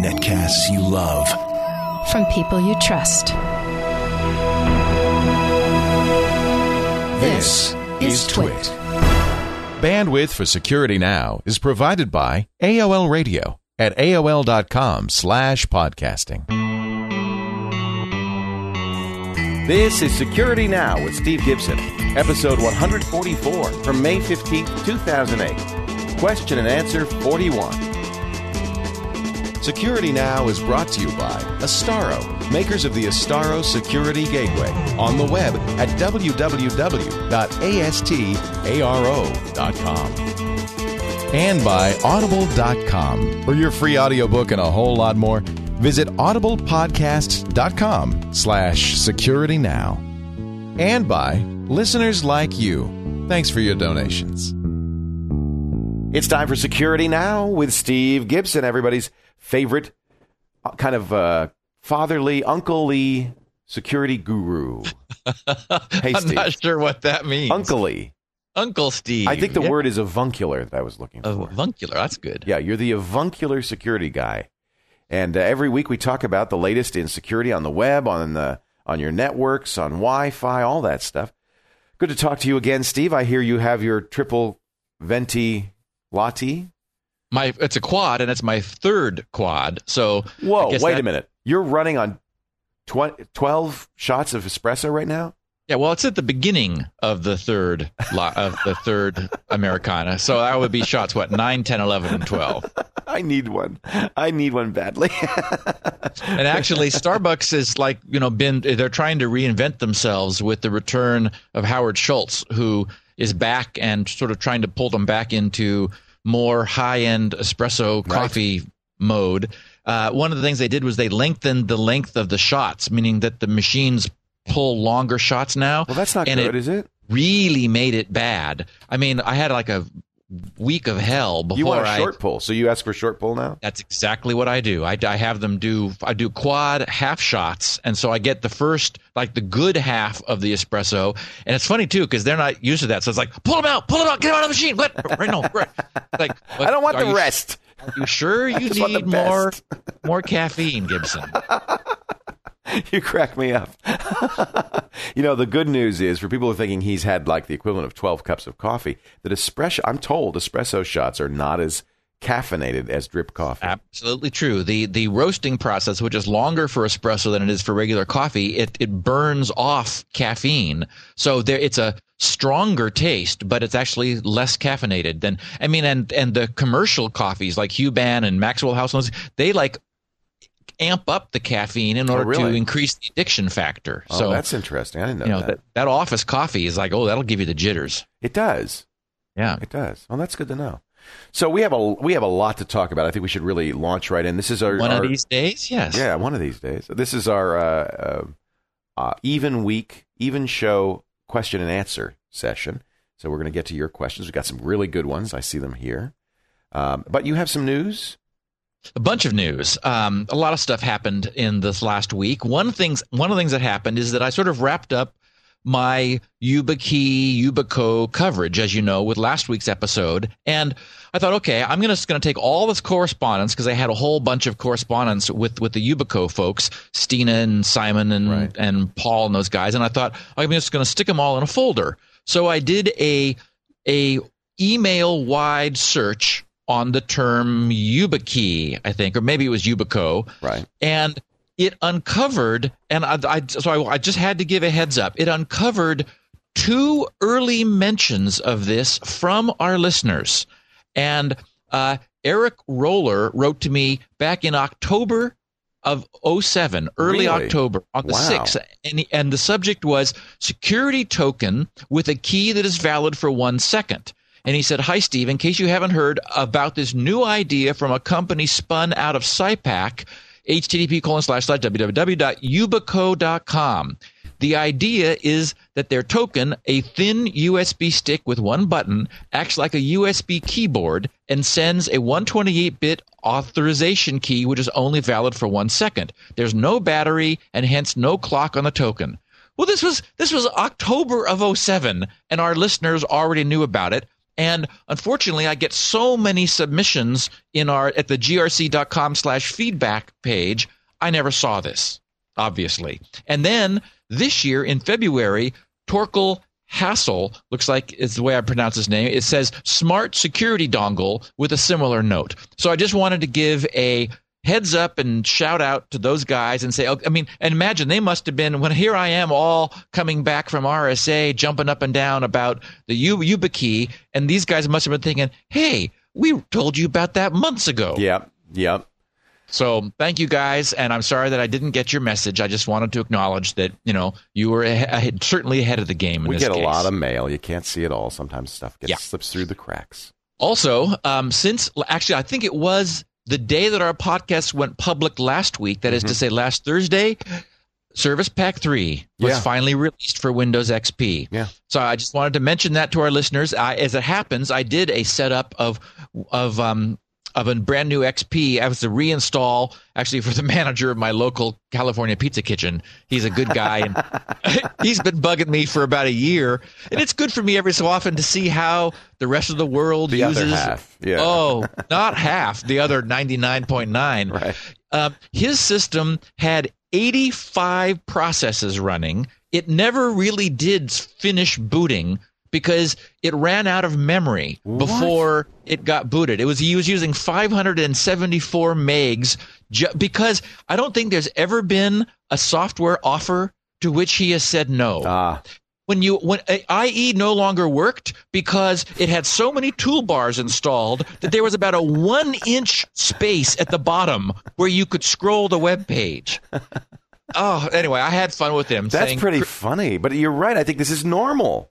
Netcasts you love. From people you trust. This is Twit. Bandwidth for Security Now is provided by AOL Radio at AOL.com slash podcasting. This is Security Now with Steve Gibson, episode 144 from May 15, 2008. Question and answer 41. Security Now is brought to you by Astaro, makers of the Astaro Security Gateway, on the web at www.astaro.com. And by Audible.com. For your free audiobook and a whole lot more, visit audiblepodcasts.com slash security now. And by listeners like you. Thanks for your donations. It's time for Security Now with Steve Gibson, everybody's favorite uh, kind of uh, fatherly, unclely security guru. Hey, I'm not sure what that means. Unclely. Uncle Steve. I think the Yeah. word is avuncular that I was looking for. avuncular. That's good. Yeah, you're the avuncular security guy. And uh, every week we talk about the latest in security on the web, on the on your networks, on Wi-Fi, all that stuff. Good to talk to you again, Steve. I hear you have your triple venti latte. My it's a quad, and it's my third quad. So Whoa, wait that- a minute. You're running on tw- 12 shots of espresso right now? Yeah, well, it's at the beginning of the third lot of the third Americano. So that would be shots what 9, 10, 11, and 12. I need one. I need one badly. And actually Starbucks is like, you know, been they're trying to reinvent themselves with the return of Howard Schultz who is back and sort of trying to pull them back into more high-end espresso Right. coffee mode. Uh, one of the things they did was they lengthened the length of the shots, meaning that the machines pull longer shots now. well, that's not And good, it- is it? really made it bad. I mean, I had like a week of hell before You want a I. short pull, so you ask for short pull now? That's exactly what I do. I, I have them do. I do quad half shots, and so I get the first, like the good half of the espresso. And it's funny too because they're not used to that. So it's like, pull them out, pull them out, get them out of the machine. What? Right, no, right. Like, I don't want the you- rest. Are you sure you just want the need more, more caffeine, Gibson? you crack me up. you know, the good news is for people who are thinking he's had like the equivalent of 12 cups of coffee, that espresso, I'm told espresso shots are not as caffeinated as drip coffee. Absolutely true. The the roasting process, which is longer for espresso than it is for regular coffee, it it burns off caffeine. So there it's a stronger taste, but it's actually less caffeinated than I mean and and the commercial coffees like Yuban and Maxwell House ones, they like amp up the caffeine in order to really? increase the addiction factor. oh, so that's interesting. I didn't know, you know that. that, that office coffee is like, oh, that'll give you the jitters. It does. Yeah. It does. Well, that's good to know. So we have a we have a lot to talk about. I think we should really launch right in. This is our One our- of these days, yes. Yeah, one of these days. This is our uh, uh, uh, even week, even show question and answer session. So we're going to get to your questions. We've got some really good ones. I see them here. Um, but you have some news. A bunch of news. Um, a lot of stuff happened in this last week. One things, one of the things that happened is that I sort of wrapped up my YubiKey, Yubico coverage, as you know, with last week's episode, and I thought, okay, I'm gonna just gonna take all this correspondence because I had a whole bunch of correspondence with with the Yubico folks, Stina and Simon and Right. and Paul and those guys, and I thought I'm just gonna stick them all in a folder. So I did a a email wide search on the term YubiKey, I think, or maybe it was Yubico, Right. and it uncovered, and I, I so I, I just had to give a heads up. It uncovered two early mentions of this from our listeners, and uh, Eric Roller wrote to me back in October of 07, early Really? October on the Wow. 6th. And, and the subject was security token with a key that is valid for one second. And he said, Hi, Steve. In case you haven't heard about this new idea from a company spun out of Cypak, http colon slash slash www.yubico.com. The idea is that their token, a thin USB stick with one button, acts like a USB keyboard and sends a 128 bit authorization key, which is only valid for one second. There's no battery and hence no clock on the token. Well, this was this was October of 07, and our listeners already knew about it. And unfortunately, I get so many submissions in our at the grc.com slash feedback page. I never saw this, obviously. And then this year in February, Torkel Hassel looks like is the way I pronounce his name. It says smart security dongle with a similar note. So I just wanted to give a heads up and shout out to those guys and say, oh, I mean, and imagine they must have been when here I am all coming back from RSA, jumping up and down about the U- YubiKey, and these guys must have been thinking, hey, we told you about that months ago. Yep. Yep. So thank you guys, and I'm sorry that I didn't get your message. I just wanted to acknowledge that you know you were certainly ahead of the game. we this get a case. lot of mail. You can't see it all. Sometimes stuff gets Yeah. slips through the cracks. Also, um, since actually, I think it was the day that our podcast went public last week. That is to say, last Thursday. Service Pack 3 was Yeah. finally released for Windows XP. Yeah. So I just wanted to mention that to our listeners. I, as it happens, I did a setup of of um, of a brand new XP. I was to reinstall actually for the manager of my local California pizza kitchen. He's a good guy and he's been bugging me for about a year. And it's good for me every so often to see how the rest of the world The uses half. Yeah. Oh, not half. The other 99.9. Right. Um, his system had 85 processes running. It never really did finish booting because it ran out of memory before it got booted. It was he was using 574 megs ju- because I don't think there's ever been a software offer to which he has said no Ah. when you when uh, IE no longer worked because it had so many toolbars installed that there was about a one inch space at the bottom where you could scroll the web page. Oh, anyway, I had fun with him. That's saying, pretty funny. But you're right. I think this is normal.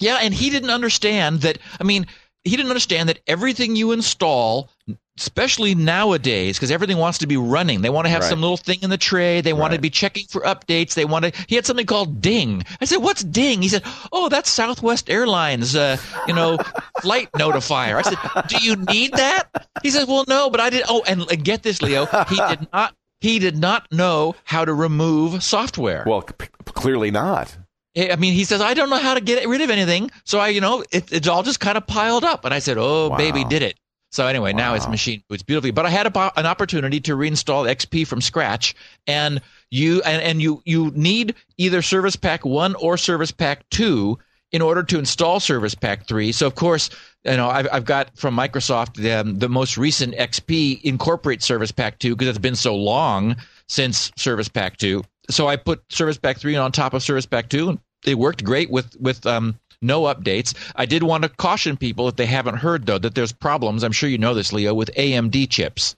Yeah, and he didn't understand that. I mean, he didn't understand that everything you install, especially nowadays, because everything wants to be running. They want to have Right. some little thing in the tray. They want to be checking for updates. They want to. He had something called Ding. I said, "What's Ding?" He said, "Oh, that's Southwest Airlines, uh, you know, flight notifier." I said, "Do you need that?" He said, "Well, no, but I did." Oh, and, and get this, Leo. He did not. He did not know how to remove software. Well, c- clearly not. I mean, he says, I don't know how to get rid of anything. So I, you know, it, it's all just kind of piled up. And I said, Oh, Wow. baby, did it. So anyway, now it's machine boots beautifully. But I had a, an opportunity to reinstall XP from scratch, and you and, and you you need either Service Pack one or Service Pack two in order to install Service Pack three. So of course, you know I've, I've got from Microsoft the, um, the most recent XP incorporates Service Pack two because it's been so long since Service Pack two. So I put Service Pack three on top of Service Pack two, and it worked great with with um, no updates. I did want to caution people if they haven't heard though that there's problems. I'm sure you know this, Leo, with AMD chips.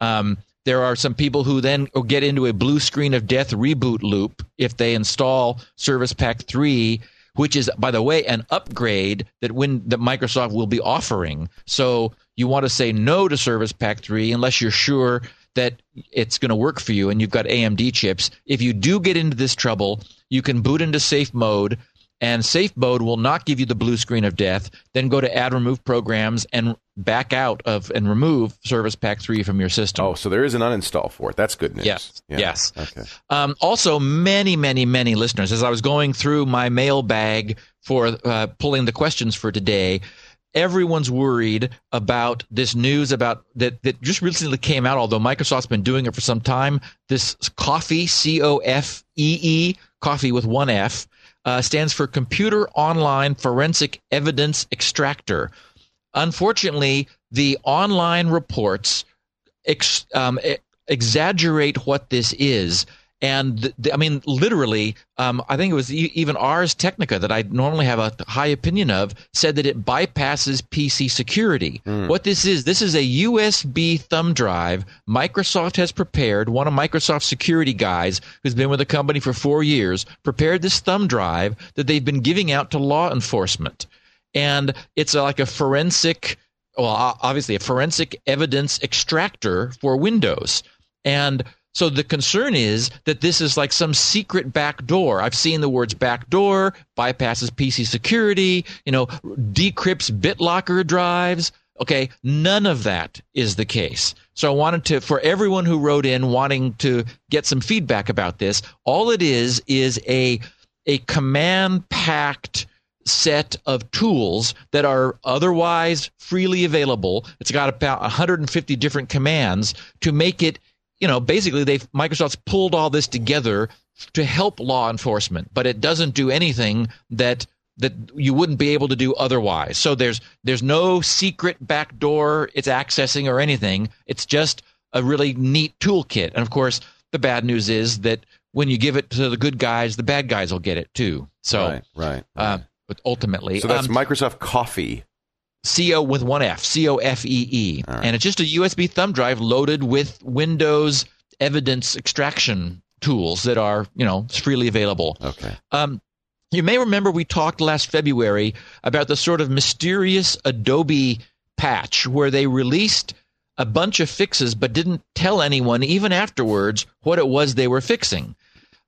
Um, there are some people who then get into a blue screen of death reboot loop if they install Service Pack 3, which is, by the way, an upgrade that when that Microsoft will be offering. So you want to say no to Service Pack 3 unless you're sure that it's going to work for you and you've got AMD chips. If you do get into this trouble, you can boot into safe mode and safe mode will not give you the blue screen of death. Then go to add remove programs and back out of and remove Service Pack 3 from your system. Oh, so there is an uninstall for it. That's good news. Yes. Yeah. Yes. Okay. Um, also, many, many, many listeners, as I was going through my mailbag for uh, pulling the questions for today, everyone's worried about this news about that that just recently came out. Although Microsoft's been doing it for some time, this coffee C O F E E coffee with one F uh, stands for Computer Online Forensic Evidence Extractor. Unfortunately, the online reports ex, um, exaggerate what this is. And th- th- I mean, literally, um, I think it was e- even Ars Technica that I normally have a high opinion of said that it bypasses PC security. What this is, this is a USB thumb drive Microsoft has prepared. One of Microsoft's security guys, who's been with the company for four years, prepared this thumb drive that they've been giving out to law enforcement. And it's a, like a forensic well, obviously a forensic evidence extractor for Windows. And so the concern is that this is like some secret backdoor. I've seen the words backdoor, bypasses PC security, you know, decrypts BitLocker drives. Okay, none of that is the case. So I wanted to, for everyone who wrote in wanting to get some feedback about this, all it is is a a command packed set of tools that are otherwise freely available. It's got about 150 different commands to make it, you know, basically they've Microsoft's pulled all this together to help law enforcement, but it doesn't do anything that that you wouldn't be able to do otherwise. So there's there's no secret backdoor it's accessing or anything. It's just a really neat toolkit. And of course, the bad news is that when you give it to the good guys, the bad guys will get it too. So right, right. Uh, but ultimately, so that's um, Microsoft Coffee. CO with one F, C O F E E, and it's just a USB thumb drive loaded with Windows evidence extraction tools that are you know freely available. Okay. Um, you may remember we talked last February about the sort of mysterious Adobe patch where they released a bunch of fixes but didn't tell anyone, even afterwards, what it was they were fixing.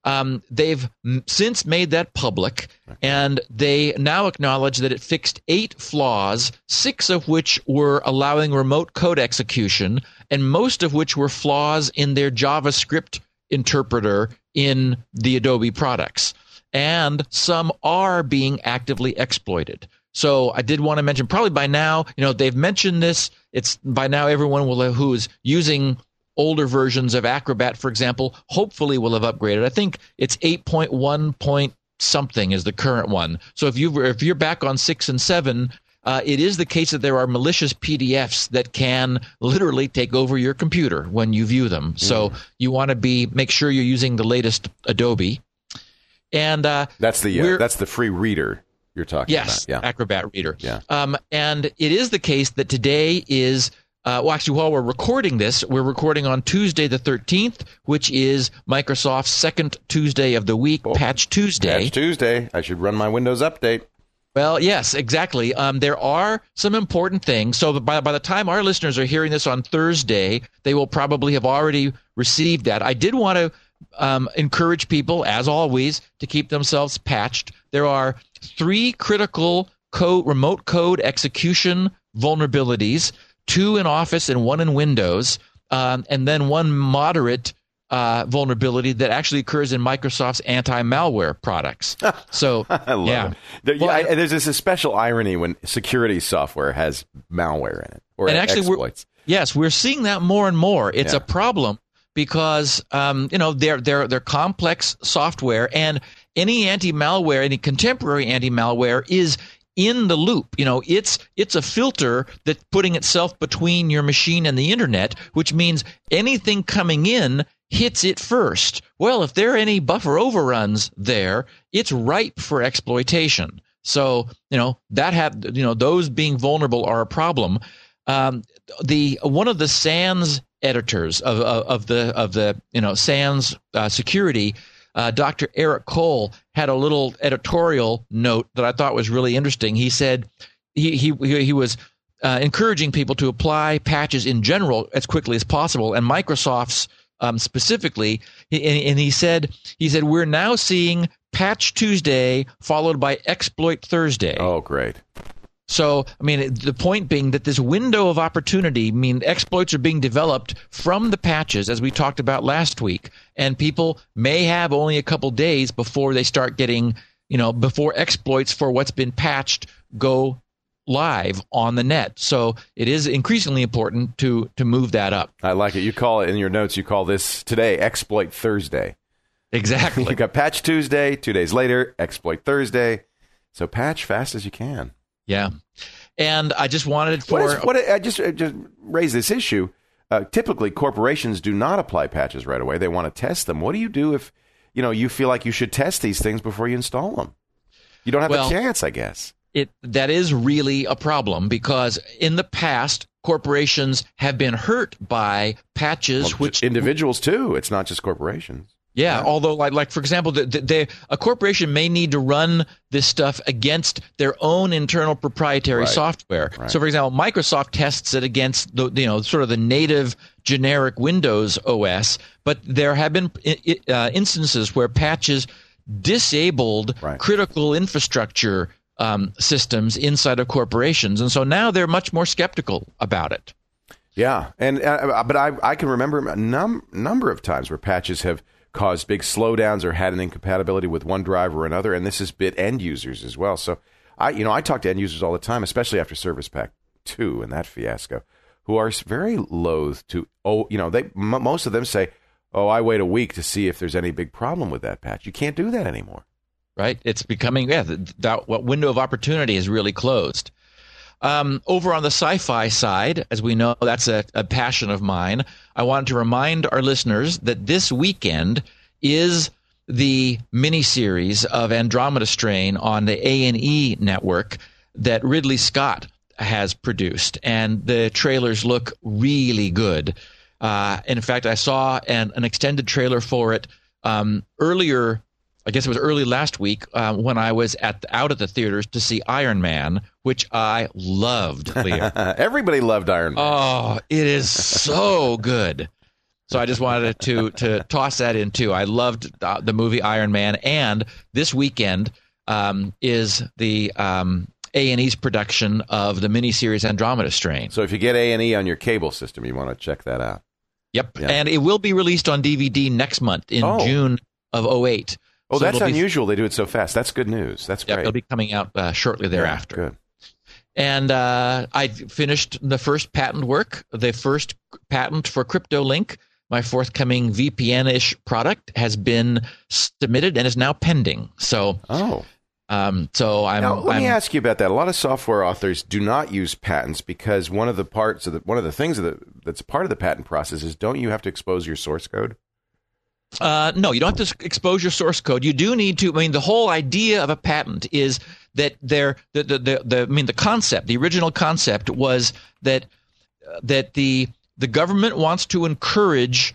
Um, they've since made that public, and they now acknowledge that it fixed eight flaws, six of which were allowing remote code execution, and most of which were flaws in their JavaScript interpreter in the Adobe products. And some are being actively exploited. So I did want to mention, probably by now, you know, they've mentioned this. It's by now everyone will who is using older versions of Acrobat, for example, hopefully will have upgraded. I think it's 8.1 point something is the current one. So if you if you're back on six and seven, uh, it is the case that there are malicious PDFs that can literally take over your computer when you view them. So you want to be make sure you're using the latest Adobe. And uh, That's the uh, that's the free reader you're talking Yes, about. Yeah. Acrobat Reader. Yeah. Um, and it is the case that today is, uh, well, actually, while we're recording this, we're recording on Tuesday the 13th, which is Microsoft's second Tuesday of the week, Patch Tuesday. Oh, Patch Tuesday. I should run my Windows update. Well, yes, exactly. Um, there are some important things. So by, by the time our listeners are hearing this on Thursday, they will probably have already received that. I did want to um, encourage people, as always, to keep themselves patched. There are three critical code, remote code execution vulnerabilities two in Office and one in Windows, um, and then one moderate uh, vulnerability that actually occurs in Microsoft's anti-malware products. So, I love yeah. it. There, Well, I- there's this special irony when security software has malware in it or and actually, we're, exploits. yes, we're seeing that more and more. It's Yeah. a problem because um, you know they're they're they're complex software, and any anti-malware, any contemporary anti-malware is in the loop. You know, it's it's a filter that's putting itself between your machine and the internet, which means anything coming in hits it first. Well, if there are any buffer overruns there, it's ripe for exploitation. So, you know, that have you know, those being vulnerable are a problem. Um, the one of the SANS editors of, of, of the of the you know SANS uh, security, uh, Dr. Eric Cole had a little editorial note that I thought was really interesting. He said he he he was uh, encouraging people to apply patches in general as quickly as possible, and Microsoft's um, specifically. And, and he said he said we're now seeing Patch Tuesday followed by Exploit Thursday. Oh, great. So, I mean, the point being that this window of opportunity, I mean, exploits are being developed from the patches, as we talked about last week, and people may have only a couple days before they start getting, you know, before exploits for what's been patched go live on the net. So, it is increasingly important to to move that up. I like it. You call it in your notes. You call this today Exploit Thursday. Exactly. You got Patch Tuesday. Two days later, Exploit Thursday. So patch fast as you can. Yeah. And I just wanted for What is what? I just I just raise this issue. Uh, typically, corporations do not apply patches right away. They want to test them. What do you do if you know you feel like you should test these things before you install them? You don't have Well- a chance, I guess. it that is really a problem because in the past corporations have been hurt by patches Well, which individuals too. It's not just corporations. Yeah, although like like for example the, the, a corporation may need to run this stuff against their own internal proprietary Right. software Right. so for example microsoft tests it against the you know sort of the native generic windows os but there have been uh, instances where patches disabled Right. critical infrastructure um, systems inside of corporations and so now they're much more skeptical about it Yeah, and uh, but I I can remember a num- number of times where patches have caused big slowdowns or had an incompatibility with one drive or another, and this has bit end users as well. So I, you know, I talk to end users all the time, especially after Service Pack Two and that fiasco, who are very loath to. Oh, you know, they m- most of them say, "Oh, I wait a week to see if there's any big problem with that patch." You can't do that anymore. Right? It's becoming yeah. That what window of opportunity is really closed. Um, over on the sci-fi side, as we know, that's a, a passion of mine. I wanted to remind our listeners that this weekend is the miniseries of Andromeda Strain on the A and E network that Ridley Scott has produced, and the trailers look really good. Uh, in fact, I saw an, an extended trailer for it um, earlier. I guess it was early last week uh, when I was at the, out at the theaters to see Iron Man, which I loved. Everybody loved Iron Man. Oh, it is so good. So I just wanted to to toss that in too. I loved the, the movie Iron Man, and this weekend um, is the um, A and E's production of the miniseries Andromeda Strain. So if you get A and E on your cable system, you want to check that out. Yep, Yeah. and it will be released on DVD next month in Oh. June of 08. Oh, So that's it'll be- unusual. They do it so fast. That's good news. That's Yep, great. it'll be coming out uh, shortly Yeah, thereafter. Good. And uh, I finished the first patent work. The first patent for CryptoLink, my forthcoming VPN-ish product, has been submitted and is now pending. So, Oh. um, so I'm. Now, let I'm me ask you about that. A lot of software authors do not use patents because one of the parts of the one of the things the, that's part of the patent process is don't you have to expose your source code? Uh, no, you don't have to expose your source code. You do need to. I mean, the whole idea of a patent is that there, the, the, the, the I mean, the concept, the original concept was that uh, that the the government wants to encourage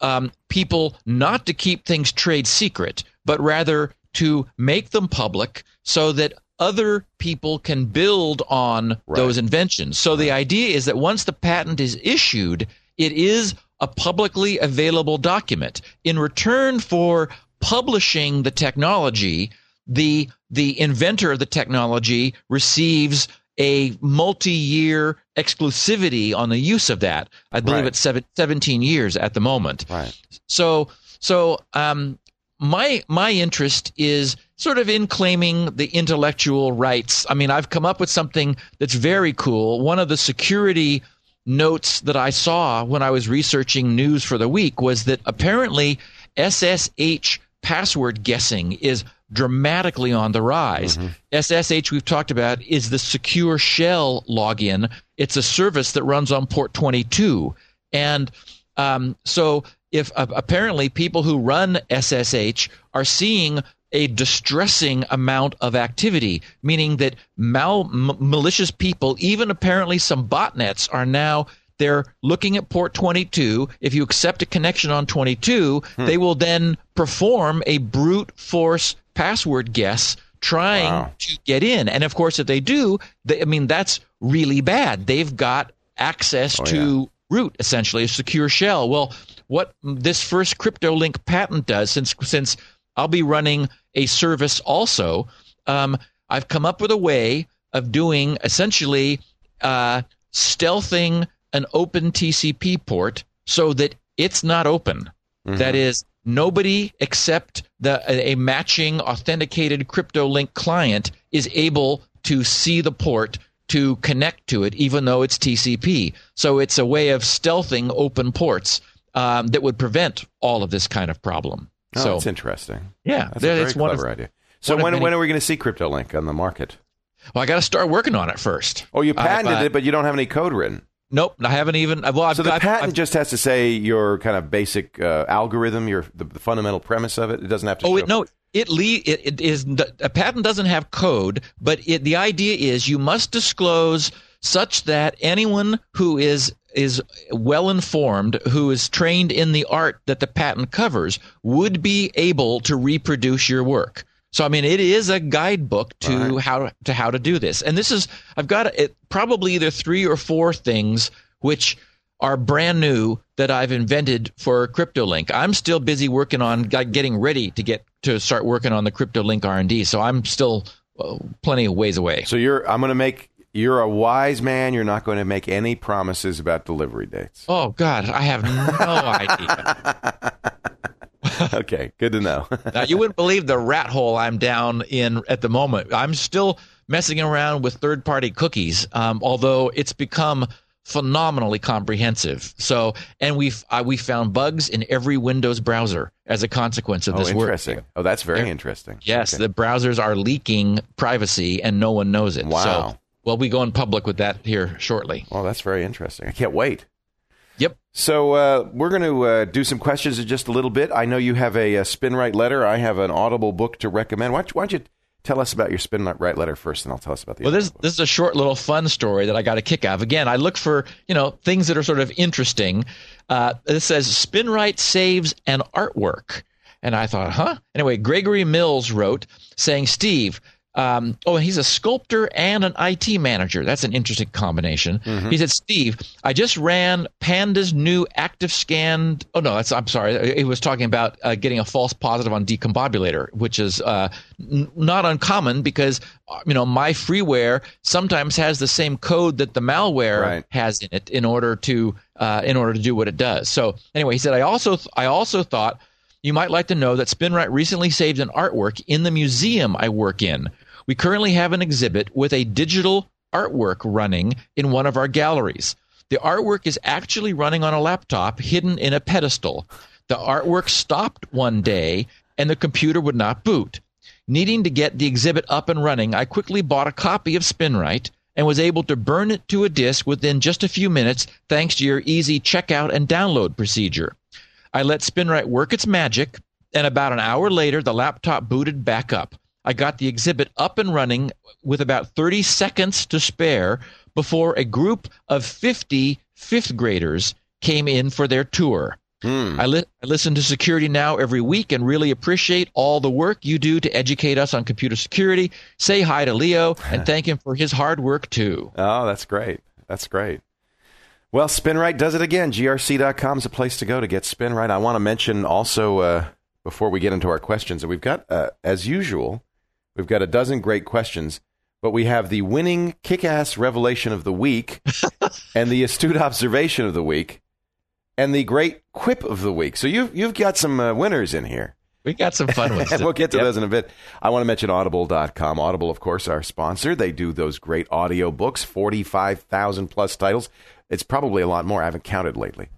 um, people not to keep things trade secret, but rather to make them public so that other people can build on Right. those inventions. So the idea is that once the patent is issued, it is a publicly available document. In return for publishing the technology, the the inventor of the technology receives a multi-year exclusivity on the use of that. I believe Right. it's seven, 17 years at the moment. Right. So so um, my my interest is sort of in claiming the intellectual rights. I mean, I've come up with something that's very cool. One of the security notes that I saw when I was researching news for the week was that apparently SSH password guessing is dramatically on the rise. SSH we've talked about is the secure shell login. It's a service that runs on port 22 and um, so if uh, apparently people who run SSH are seeing a distressing amount of activity, meaning that mal- m- malicious people, even apparently some botnets, are now they're looking at port 22. If you accept a connection on 22, hmm. they will then perform a brute force password guess trying Wow. to get in. And of course, if they do, they, I mean, that's really bad. They've got access Oh, to root, essentially, a secure shell. Well, what this first CryptoLink patent does, since since I'll be running a service also, um, I've come up with a way of doing essentially uh, stealthing an open TCP port so that it's not open. That is, nobody except the a, a matching authenticated CryptoLink client is able to see the port to connect to it, even though it's TCP. So it's a way of stealthing open ports um, that would prevent all of this kind of problem. Oh, so that's interesting. yeah, That's a very it's one of- clever idea. So when many- when are we going to see CryptoLink on the market? Well, I got to start working on it first. Oh, you I've, patented it, but you don't have any code written. Nope, I haven't even. Well, I've So the got, patent I've- just has to say your kind of basic uh, algorithm, your the, the fundamental premise of it. It doesn't have to. Oh, show. it, no. It, le- it, it is a patent doesn't have code, but it, the idea is you must disclose such that anyone who is is well informed, who is trained in the art that the patent covers, would be able to reproduce your work. So I mean, it is a guidebook to Right. how to how to do this. And this is I've got it, probably either three or four things which are brand new that I've invented for CryptoLink. I'm still busy working on getting ready to get to start working on the CryptoLink R&D. So I'm still uh, plenty of ways away. So you're. I'm going to make. You're a wise man. You're not going to make any promises about delivery dates. Oh God, I have no idea. okay, good to know. Now, you wouldn't believe the rat hole I'm down in at the moment. I'm still messing around with third party cookies, um, although it's become phenomenally comprehensive. So, and we've uh, we found bugs in every Windows browser as a consequence of Oh, this work. interesting. Oh, that's very Yeah. interesting. Yes, Okay. the browsers are leaking privacy, and no one knows it. Wow. So, well, we go in public with that here shortly. Well, that's very interesting. I can't wait. Yep. So uh, we're going to uh, do some questions in just a little bit. I know you have a, uh SpinRite letter. I have an Audible book to recommend. Why don't, you, why don't you tell us about your SpinRite letter first, and I'll tell us about the. Well, other this book. this is a short little fun story that I got a kick out of. Again, I look for you know things that are sort of interesting. Uh, it says Spinrite saves an artwork, and I thought, huh? Anyway, Gregory Mills wrote saying, Steve. Um, oh, and he's a sculptor and an IT manager. That's an interesting combination. He said, Steve, I just ran Panda's new active scan. Oh, no, that's, I'm sorry. He was talking about uh, getting a false positive on DCOMbobulator, which is uh, n- not uncommon because, uh, you know, my freeware sometimes has the same code that the malware Right. has in it in order to uh, in order to do what it does. So anyway, he said, I also I also thought you might like to know that Spinrite recently saved an artwork in the museum I work in. We currently have an exhibit with a digital artwork running in one of our galleries. The artwork is actually running on a laptop hidden in a pedestal. The artwork stopped one day and the computer would not boot. Needing to get the exhibit up and running, I quickly bought a copy of Spinrite and was able to burn it to a disk within just a few minutes thanks to your easy checkout and download procedure. I let Spinrite work its magic, and about an hour later, the laptop booted back up. I got the exhibit up and running with about 30 seconds to spare before a group of 50 fifth graders came in for their tour. I, li- I listen to Security Now every week and really appreciate all the work you do to educate us on computer security. Say hi to Leo and thank him for his hard work too. Oh, that's great. That's great. Well, SpinRite does it again. GRC.com is a place to go to get SpinRite. I want to mention also, uh, before we get into our questions, that we've got, uh, as usual, we've got a dozen great questions, but we have the winning kick ass revelation of the week and the astute observation of the week and the great quip of the week. So you've, you've got some uh, winners in here. We got some fun with and we'll get to Yep. those in a bit. I want to mention audible.com. Audible, of course, our sponsor. They do those great audio books, 45,000 plus titles. It's probably a lot more. I haven't counted lately.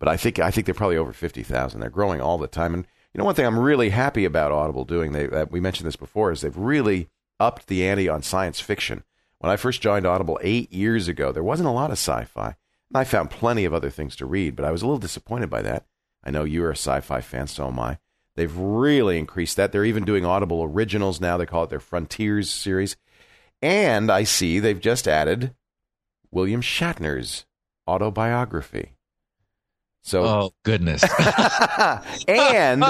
But I think I think they're probably over 50,000. They're growing all the time. And you know one thing I'm really happy about Audible doing, they uh, we mentioned this before, is they've really upped the ante on science fiction. When I first joined Audible 8 years ago, there wasn't a lot of sci-fi. And I found plenty of other things to read, but I was a little disappointed by that. I know you're a sci-fi fan, so am I. They've really increased that. They're even doing Audible originals now. They call it their Frontiers series. And I see they've just added William Shatner's autobiography. So Oh goodness! and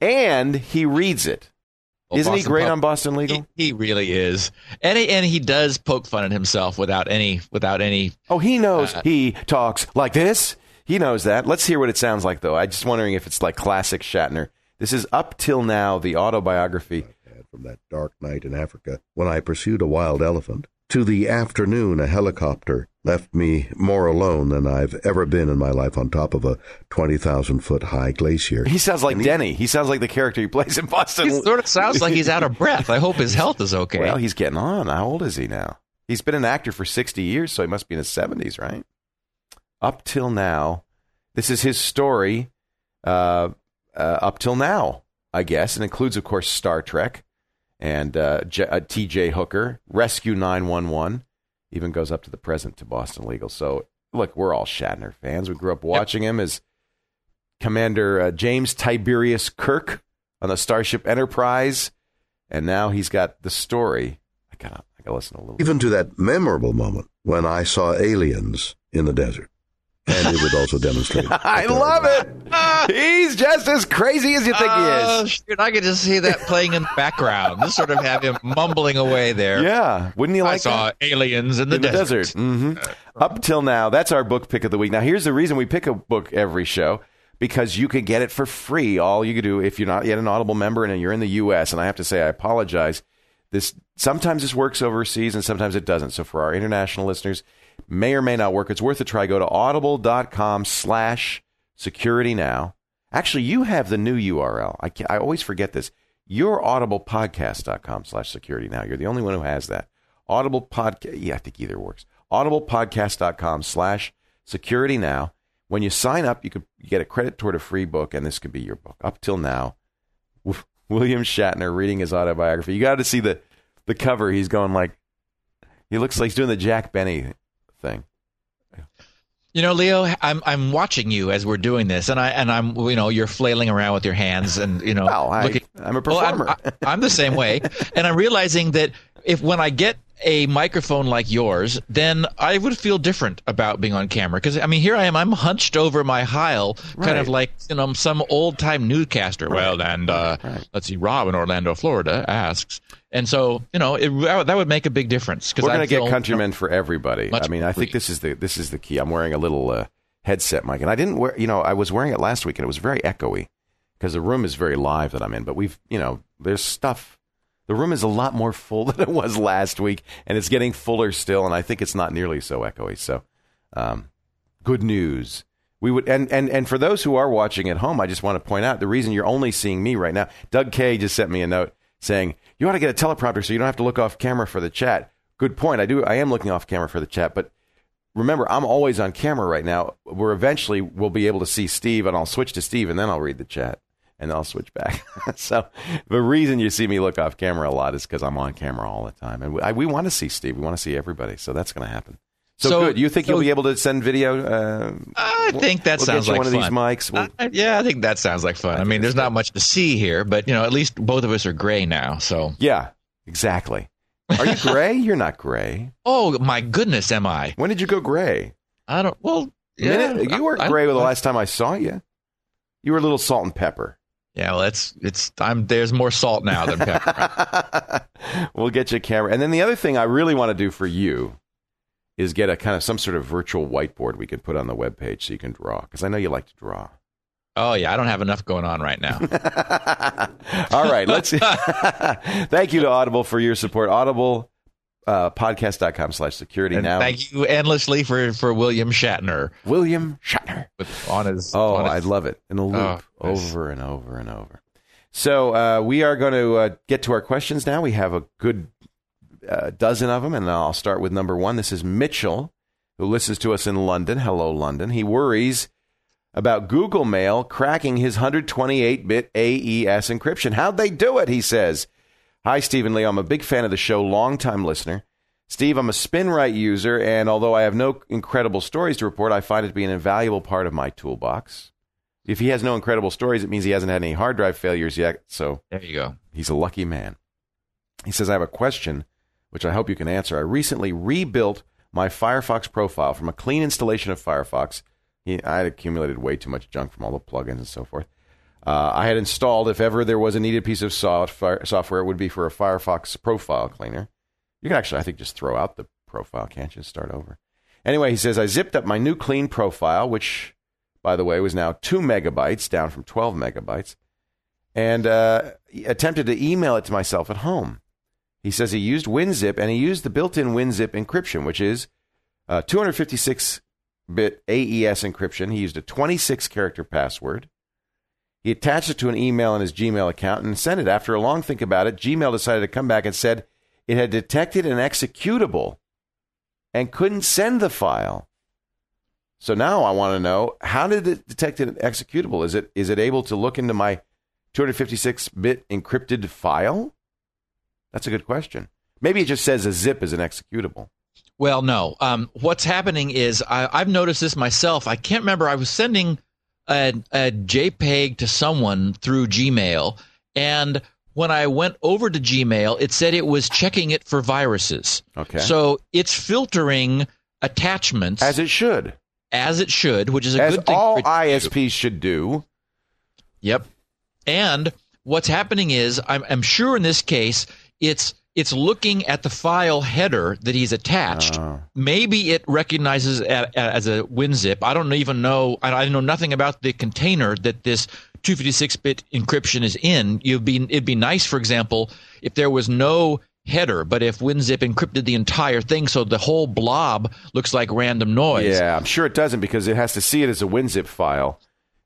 and he reads it. Well, Isn't he great Pub- on Boston Legal? He, he really is, and he, and he does poke fun at himself without any without any. Oh, he knows Uh, he talks like this. He knows that. Let's hear what it sounds like, though. I'm just wondering if it's like classic Shatner. This is up till now the autobiography. had from that dark night in Africa when I pursued a wild elephant. To the afternoon, a helicopter left me more alone than I've ever been in my life on top of a 20,000 foot high glacier. He sounds like Denny. He sounds like the character he plays in Boston. He sort of sounds like he's out of breath. I hope his health is okay. Well, he's getting on. How old is he now? He's been an actor for 60 years, so he must be in his 70s, right? Up till now, this is his story uh, uh, up till now, I guess. and includes, of course, Star Trek and uh, J- uh, T.J. Hooker, Rescue 911, even goes up to the present to Boston Legal. So, look, we're all Shatner fans. We grew up watching him as Commander uh, James Tiberius Kirk on the Starship Enterprise, and now he's got the story. I gotta, I gotta listen a little. Even to that memorable moment when I saw aliens in the desert. And it would also demonstrate. I love it. He's just as crazy as you think Oh, he is. shoot, I could just see that playing in the background. Just sort of have him mumbling away there. Yeah, wouldn't you like I saw that? aliens in the, in the desert. desert. hmm Up till now, that's our book pick of the week. Now, here's the reason we pick a book every show because you can get it for free. All you can do if you're not yet an Audible member and you're in the U.S. And I have to say, I apologize. This sometimes this works overseas and sometimes it doesn't. So for our international listeners, may or may not work. It's worth a try. Go to audible.com/slash security now. Actually, you have the new URL. I, I always forget this. you're audiblepodcast.com slash security now. You're the only one who has that. Audible podcast. Yeah, I think either works. Audiblepodcast.com slash security now. When you sign up, you could get a credit toward a free book, and this could be your book. Up till now, William Shatner reading his autobiography. You got to see the the cover. He's going like he looks like he's doing the Jack Benny thing. You know, Leo, I'm I'm watching you as we're doing this, and I and I'm you know you're flailing around with your hands, and you know, well, I, looking, I'm a performer. Well, I'm, I, I'm the same way, and I'm realizing that if when I get a microphone like yours, then I would feel different about being on camera. Because I mean, here I am, I'm hunched over my Heil, kind Right. of like you know some old time newscaster. Well, and uh, Right. let's see, Rob in Orlando, Florida asks, and so you know it, that would make a big difference. Because We're going to get countrymen for everybody. I mean, I think this is the this is the key. I'm wearing a little uh, headset mic, and I didn't wear. You know, I was wearing it last week, and it was very echoey because the room is very live that I'm in. But we've, you know, there's stuff. The room is a lot more full than it was last week, and it's getting fuller still. And I think it's not nearly so echoey. So, um, good news. We would, and, and, and for those who are watching at home, I just want to point out the reason you're only seeing me right now. Doug Kaye just sent me a note saying you ought to get a teleprompter so you don't have to look off camera for the chat. Good point. I do. I am looking off camera for the chat, but remember, I'm always on camera right now. Where eventually we'll be able to see Steve, and I'll switch to Steve, and then I'll read the chat, and I'll switch back. so the reason you see me look off camera a lot is because I'm on camera all the time, and we, I, we want to see Steve. We want to see everybody. So that's going to happen. So, So- good. You think so- you'll be able to send video? Uh, I think that we'll sounds like one fun. of these mics. We'll, Uh, yeah, I think that sounds like fun. I, mean, there's not much to see here, but you know, at least both of us are gray now. So, yeah, exactly. Are you gray? You're not gray. oh my goodness, am I? When did you go gray? I don't. Well, yeah, minute- you were I- gray I- the last time I saw you. You were a little salt and pepper. Yeah, well, it's it's. I'm there's more salt now than pepper. we'll get you a camera. And then the other thing I really want to do for you is get a kind of some sort of virtual whiteboard we could put on the web page so you can draw because I know you like to draw. oh yeah, I don't have enough going on right now. All right, let's. Thank you to Audible for your support. Audible uh, podcast.com slash security And now. thank you endlessly for for William Shatner William Shatner. with on his. Oh, on I his, love it in a loop Oh, nice. over and over and over. So uh, we are going to uh, get to our questions now. We have a good uh, dozen of them, and I'll start with number one. This is Mitchell, who listens to us in London. Hello, London. He worries about Google Mail cracking his 128-bit AES encryption. How'd they do it? He says. Hi, Stephen Lee. I'm a big fan of the show, longtime listener. Steve, I'm a SpinRite user, and although I have no incredible stories to report, I find it to be an invaluable part of my toolbox. If he has no incredible stories, it means he hasn't had any hard drive failures yet, so There you go. he's a lucky man. He says, I have a question, which I hope you can answer. I recently rebuilt my Firefox profile from a clean installation of Firefox. He, I had accumulated way too much junk from all the plugins and so forth. Uh, I had installed, if ever there was a needed piece of software, software, it would be for a Firefox profile cleaner. You can actually, I think, just throw out the profile, can't you? Start over. Anyway, he says, I zipped up my new clean profile, which, by the way, was now 2 megabytes, down from 12 megabytes, and uh, attempted to email it to myself at home. He says he used WinZip, and he used the built in WinZip encryption, which is uh, 256 bit AES encryption. He used a 26 character password. He attached it to an email in his Gmail account and sent it. After a long think about it, Gmail decided to come back and said it had detected an executable and couldn't send the file. So now I want to know how did it detect an executable? Is it is it able to look into my 256 bit encrypted file? That's a good question. Maybe it just says a zip is an executable. Well, no. Um, what's happening is I, I've noticed this myself. I can't remember. I was sending a, a JPEG to someone through Gmail, and when I went over to Gmail, it said it was checking it for viruses. Okay. So it's filtering attachments As it should. as it should, which is a As good thing. all for it do. ISPs should do. Yep. And what's happening is, I'm, I'm sure in this case, it's it's looking at the file header that he's attached. Oh. Maybe it recognizes a, a- as a WinZip. I don't even know. I, I know nothing about the container that this 256-bit encryption is in. You'd be it'd be nice, for example, if there was no header, but if WinZip encrypted the entire thing so the whole blob looks like random noise. Yeah, I'm sure it doesn't because it has to see it as a WinZip file.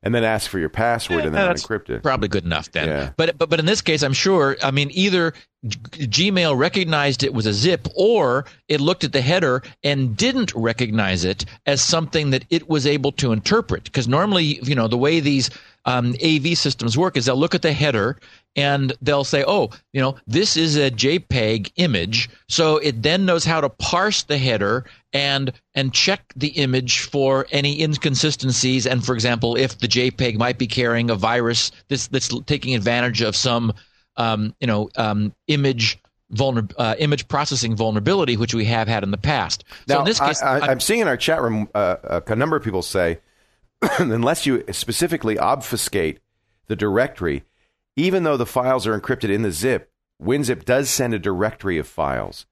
And then ask for your password and then encrypt it. Probably good enough then. Yeah. But but but in this case, I'm sure. I mean, either G- Gmail recognized it was a zip, or it looked at the header and didn't recognize it as something that it was able to interpret. Because normally, you know, the way these um, AV systems work is they'll look at the header and they'll say, oh, you know, this is a JPEG image. So it then knows how to parse the header and and check the image for any inconsistencies. And for example, if the JPEG might be carrying a virus that's that's taking advantage of some um, you know um, image vulner- uh, image processing vulnerability, which we have had in the past. So Now, in this case, I, I'm seeing in our chat room uh, a number of people say, unless you specifically obfuscate the directory, even though the files are encrypted in the zip, WinZip does send a directory of files.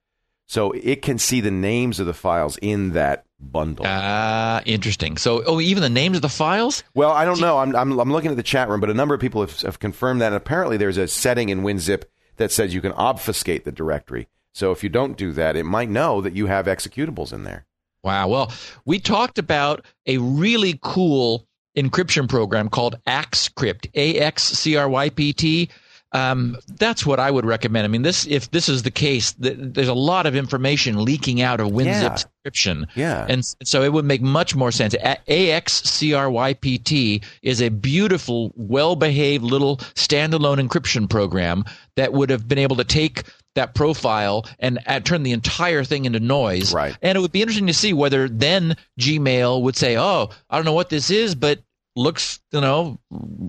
So it can see the names of the files in that bundle. Ah, interesting. So, oh, even the names of the files? well, I don't know. I'm, I'm, I'm looking at the chat room, but a number of people have, have confirmed that. And apparently, there's a setting in WinZip that says you can obfuscate the directory. So if you don't do that, it might know that you have executables in there. Wow. Well, we talked about a really cool encryption program called AxCrypt, A X C R Y P T. Um, that's what I would recommend. I mean, this if this is the case, th- there's a lot of information leaking out of WinZip's encryption. Yeah. And so it would make much more sense. A- AXCRYPT is a beautiful, well behaved little standalone encryption program that would have been able to take that profile and uh, turn the entire thing into noise. Right. And it would be interesting to see whether then Gmail would say, oh, I don't know what this is, but looks, you know,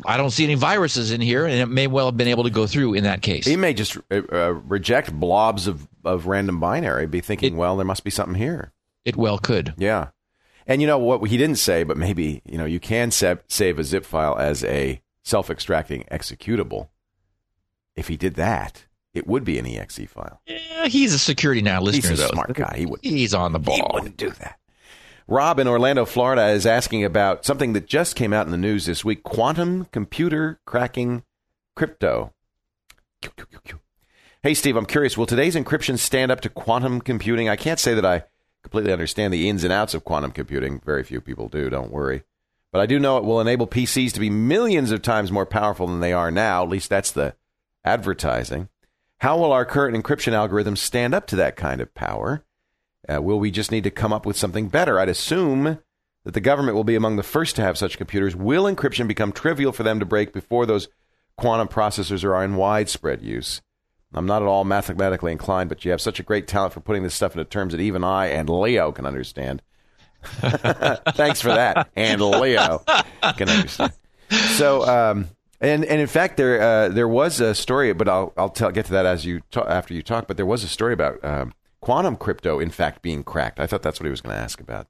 I don't see any viruses in here. And it may well have been able to go through in that case. He may just uh, uh, reject blobs of, of random binary, be thinking, It- well, there must be something here. It well could. Yeah. And you know what he didn't say, but maybe, you know, you can sa- save a zip file as a self extracting executable. If he did that, it would be an exe file. Yeah, he's a security now listener, He's a though. smart guy. He would He's on the ball. He wouldn't do that. Rob in Orlando, Florida is asking about something that just came out in the news this week quantum computer cracking crypto. Hey, Steve, I'm curious. Will today's encryption stand up to quantum computing? I can't say that I completely understand the ins and outs of quantum computing. Very few people do, don't worry. But I do know it will enable PCs to be millions of times more powerful than they are now. At least that's the advertising. How will our current encryption algorithms stand up to that kind of power? Uh, will we just need to come up with something better? I'd assume that the government will be among the first to have such computers. Will encryption become trivial for them to break before those quantum processors are in widespread use? I'm not at all mathematically inclined, but you have such a great talent for putting this stuff into terms that even I and Leo can understand. Thanks for that. And Leo can understand. So, um, and and in fact, there uh, there was a story, but I'll I'll tell, get to that as you ta- after you talk. But there was a story about um, quantum crypto, in fact, being cracked. I thought that's what he was going to ask about.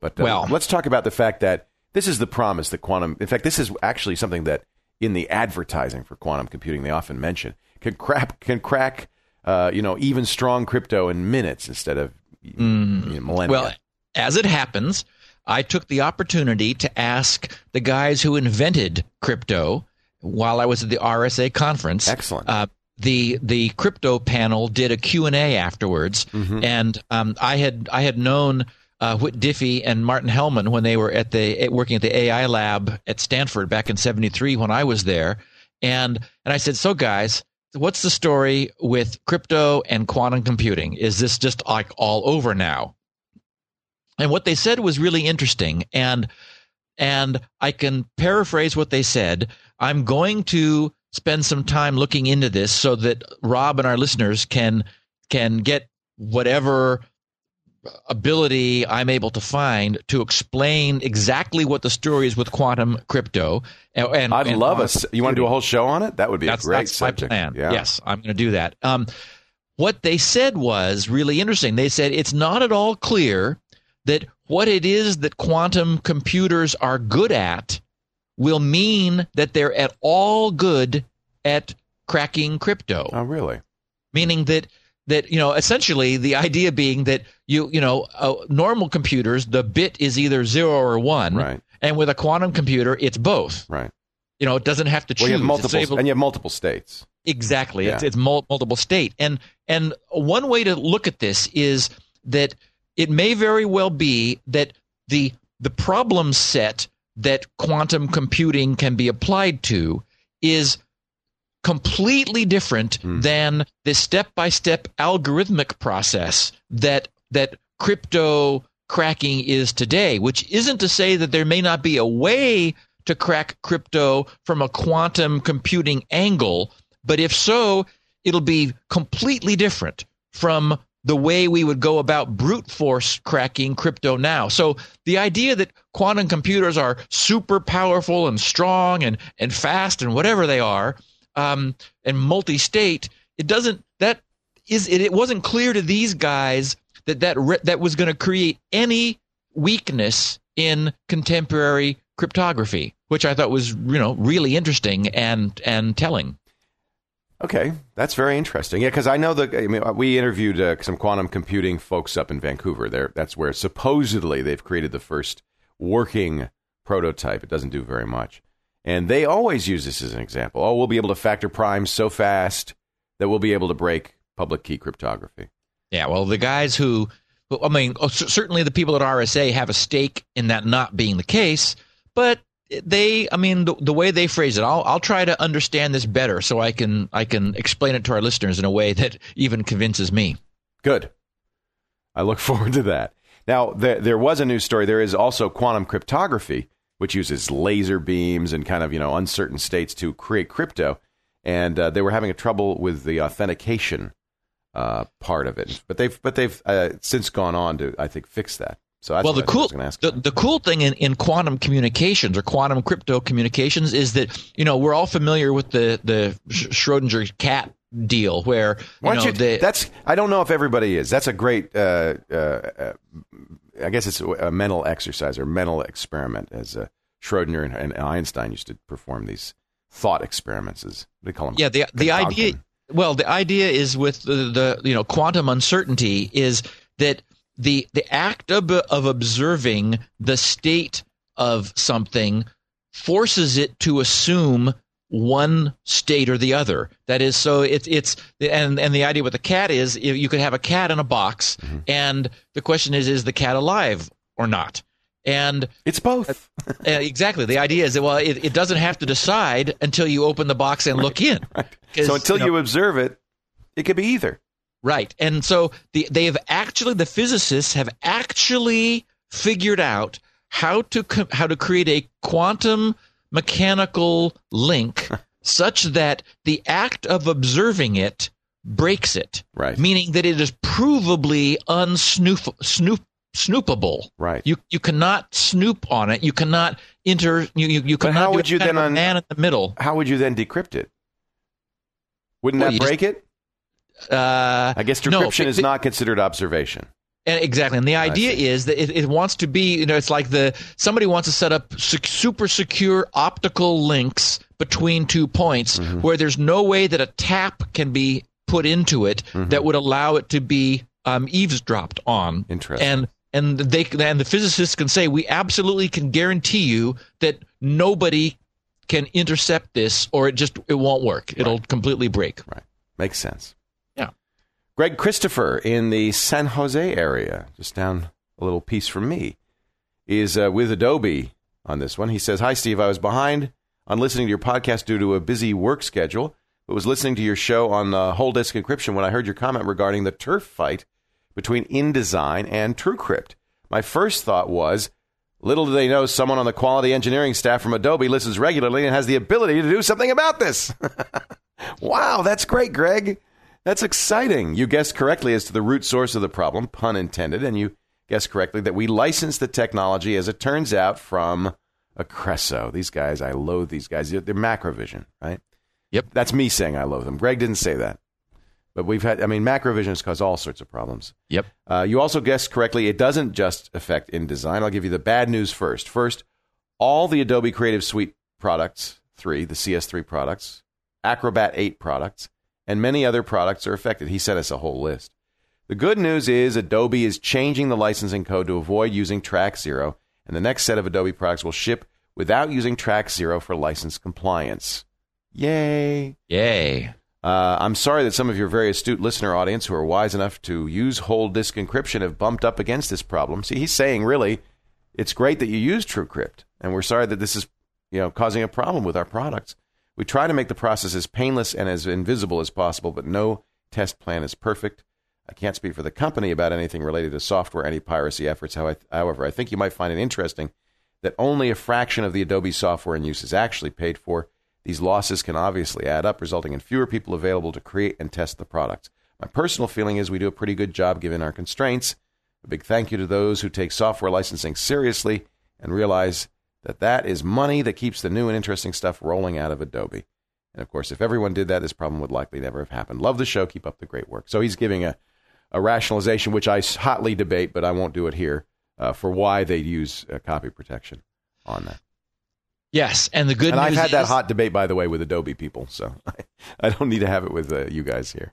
But uh, Well- let's talk about the fact that this is the promise that quantum. In fact, this is actually something that in the advertising for quantum computing they often mention can crack can crack uh, you know even strong crypto in minutes instead of you know, millennia. Well, as it happens, I took the opportunity to ask the guys who invented crypto while I was at the RSA conference. Excellent. Uh, the the crypto panel did a Q&A afterwards. Mm-hmm. and um, I had I had known uh, Whit Diffie and Martin Hellman when they were at the at- working at the AI lab at Stanford back in 73 when I was there. And and I said so guys what's the story with crypto and quantum computing? Is this just like all over now? And what they said was really interesting. And and I can paraphrase what they said. I'm going to spend some time looking into this so that Rob and our listeners can can get whatever ability I'm able to find to explain exactly what the story is with quantum crypto. And, and I'd and love us. You want to do a whole show on it? That would be that's, a great that's subject. my plan. Yeah. Yes, I'm going to do that. Um, what they said was really interesting. They said it's not at all clear that what it is that quantum computers are good at will mean that they're at all good at cracking crypto Oh, really? meaning that that you know essentially the idea being that you you know uh, normal computers the bit is either 0 or 1 Right. and with a quantum computer it's both Right. you know it doesn't have to choose Well, you have multiple, able- and you have multiple states. Exactly. It's, it's mul- multiple state. And and one way to look at this is that it may very well be that the the problem set that quantum computing can be applied to is completely different hmm. than the step-by-step algorithmic process that that crypto cracking is today which isn't to say that there may not be a way to crack crypto from a quantum computing angle but if so it'll be completely different from the way we would go about brute force cracking crypto now. So the idea that quantum computers are super powerful and strong and, and fast and whatever they are, um, and multi-state, it doesn't that is it, it wasn't clear to these guys that that re- that was going to create any weakness in contemporary cryptography, which I thought was you know really interesting and and telling. Okay, that's very interesting. Yeah, because I know that I mean, we interviewed uh, some quantum computing folks up in Vancouver. There, that's where supposedly they've created the first working prototype. It doesn't do very much, and they always use this as an example. Oh, we'll be able to factor primes so fast that we'll be able to break public key cryptography. Yeah, well, the guys who, I mean, oh, certainly the people at RSA have a stake in that not being the case, but they i mean the, the, way they phrase it I'll, I'll try to understand this better so i can i can explain it to our listeners in a way that even convinces me. Good. I look forward to that. Now there, there was a news story. There is also quantum cryptography which uses laser beams and kind of you know uncertain states to create crypto. And uh, they were having a trouble with the authentication uh, part of it. But they've but they've uh, since gone on to i think fix that so well, the cool the, the cool thing in, in quantum communications or quantum crypto communications is that you know we're all familiar with the the Schrodinger cat deal where you know, you, the, that's I don't know if everybody is. That's a great. Uh, uh, I guess it's a mental exercise or mental experiment, as uh, Schrodinger and, and, Einstein used to perform these thought experiments. As they call them. Yeah, the the idea. Well, the idea is with the, the you know quantum uncertainty is that the the act of, of observing the state of something forces it to assume one state or the other. That is, so it's it's and and the idea with the cat is you could have a cat in a box, mm-hmm. and the question is, is the cat alive or not? And it's both. uh, exactly. The idea is that well, it, it doesn't have to decide until you open the box and right. look in. Right. So until you, know, you observe it, it could be either. Right. And so the, they have actually, the physicists have actually figured out how to, how to create a quantum mechanical link such that the act of observing it breaks it. Right. Meaning that it is provably unsnoop, snoop, snoopable. Right. You you cannot snoop on it. You cannot enter. You you, you cannot. how would you then un- man in the middle? How would you then decrypt it? Wouldn't well, that break just, it? Uh, I guess decryption no, is not considered observation. And exactly, and the idea is that it, it, wants to be, you know, it's like the somebody wants to set up sec- super secure optical links between two points mm-hmm. where there's no way that a tap can be put into it mm-hmm. that would allow it to be um, eavesdropped on. Interesting. And and they and the physicists can say we absolutely can guarantee you that nobody can intercept this, or it just it won't work. It'll completely break. Right. Makes sense. Greg Christopher in the San Jose area, just down a little piece from me, is uh, with Adobe on this one. He says, Hi, Steve. I was behind on listening to your podcast due to a busy work schedule, but was listening to your show on uh, whole disk encryption when I heard your comment regarding the turf fight between InDesign and TrueCrypt. My first thought was, little do they know someone on the quality engineering staff from Adobe listens regularly and has the ability to do something about this. wow, that's great, Greg. That's exciting. You guessed correctly as to the root source of the problem, pun intended, and you guessed correctly that we licensed the technology, as it turns out, from Acresso. These guys, I loathe these guys. They're Macrovision, right? Yep. That's me saying I loathe them. Greg didn't say that. But we've had, I mean, Macrovision has caused all sorts of problems. Yep. Uh, you also guessed correctly, it doesn't just affect InDesign. I'll give you the bad news first. First, all the Adobe Creative Suite products, three, the CS3 products, Acrobat 8 products, and many other products are affected. He sent us a whole list. The good news is Adobe is changing the licensing code to avoid using Track Zero, and the next set of Adobe products will ship without using Track Zero for license compliance. Yay! Yay! Uh, I'm sorry that some of your very astute listener audience who are wise enough to use whole disk encryption have bumped up against this problem. See, he's saying really, it's great that you use TrueCrypt, and we're sorry that this is you know causing a problem with our products. We try to make the process as painless and as invisible as possible, but no test plan is perfect. I can't speak for the company about anything related to software anti-piracy efforts. However, I think you might find it interesting that only a fraction of the Adobe software in use is actually paid for. These losses can obviously add up, resulting in fewer people available to create and test the products. My personal feeling is we do a pretty good job given our constraints. A big thank you to those who take software licensing seriously and realize that that is money that keeps the new and interesting stuff rolling out of Adobe. And of course, if everyone did that, this problem would likely never have happened. Love the show. Keep up the great work. So he's giving a, a rationalization, which I hotly debate, but I won't do it here, uh, for why they use uh, copy protection on that. Yes, and the good and I've had that hot debate, by the way, with Adobe people, so I, I don't need to have it with uh, you guys here.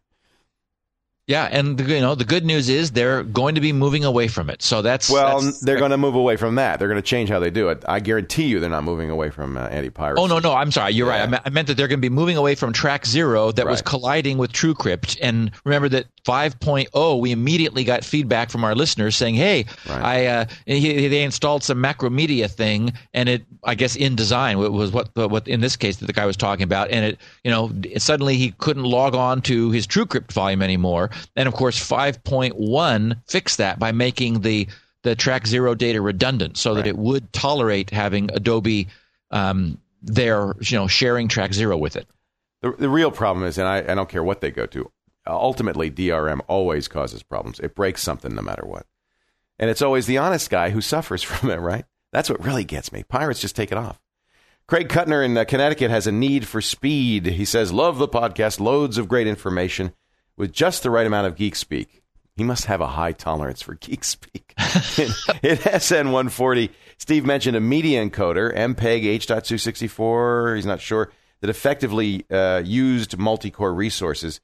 Yeah, and the, you know the good news is they're going to be moving away from it. So that's Well, that's- they're going to move away from that. They're going to change how they do it. I guarantee you, they're not moving away from uh, anti-piracy. Oh no, no, I'm sorry. You're Yeah. right. I, me- I meant that they're going to be moving away from Track Zero that was colliding with TrueCrypt. And remember that 5.0, we immediately got feedback from our listeners saying, "Hey, Right. I uh, he, they installed some Macromedia thing, and it, I guess, InDesign wa- was what what in this case that the guy was talking about, and it, you know, suddenly he couldn't log on to his TrueCrypt volume anymore. And of course, 5.1 fixed that by making the the Track Zero data redundant, so that it would tolerate having Adobe um, there, you know, sharing Track Zero with it. The, the real problem is, and I, I don't care what they go to, ultimately, DRM always causes problems. It breaks something no matter what. And it's always the honest guy who suffers from it, right? That's what really gets me. Pirates just take it off. Craig Kuttner in uh, Connecticut has a need for speed. He says, Love the podcast, loads of great information with just the right amount of geek speak. He must have a high tolerance for geek speak. in, in SN 140, Steve mentioned a media encoder, MPEG H.264, he's not sure, that effectively uh, used multi core resources.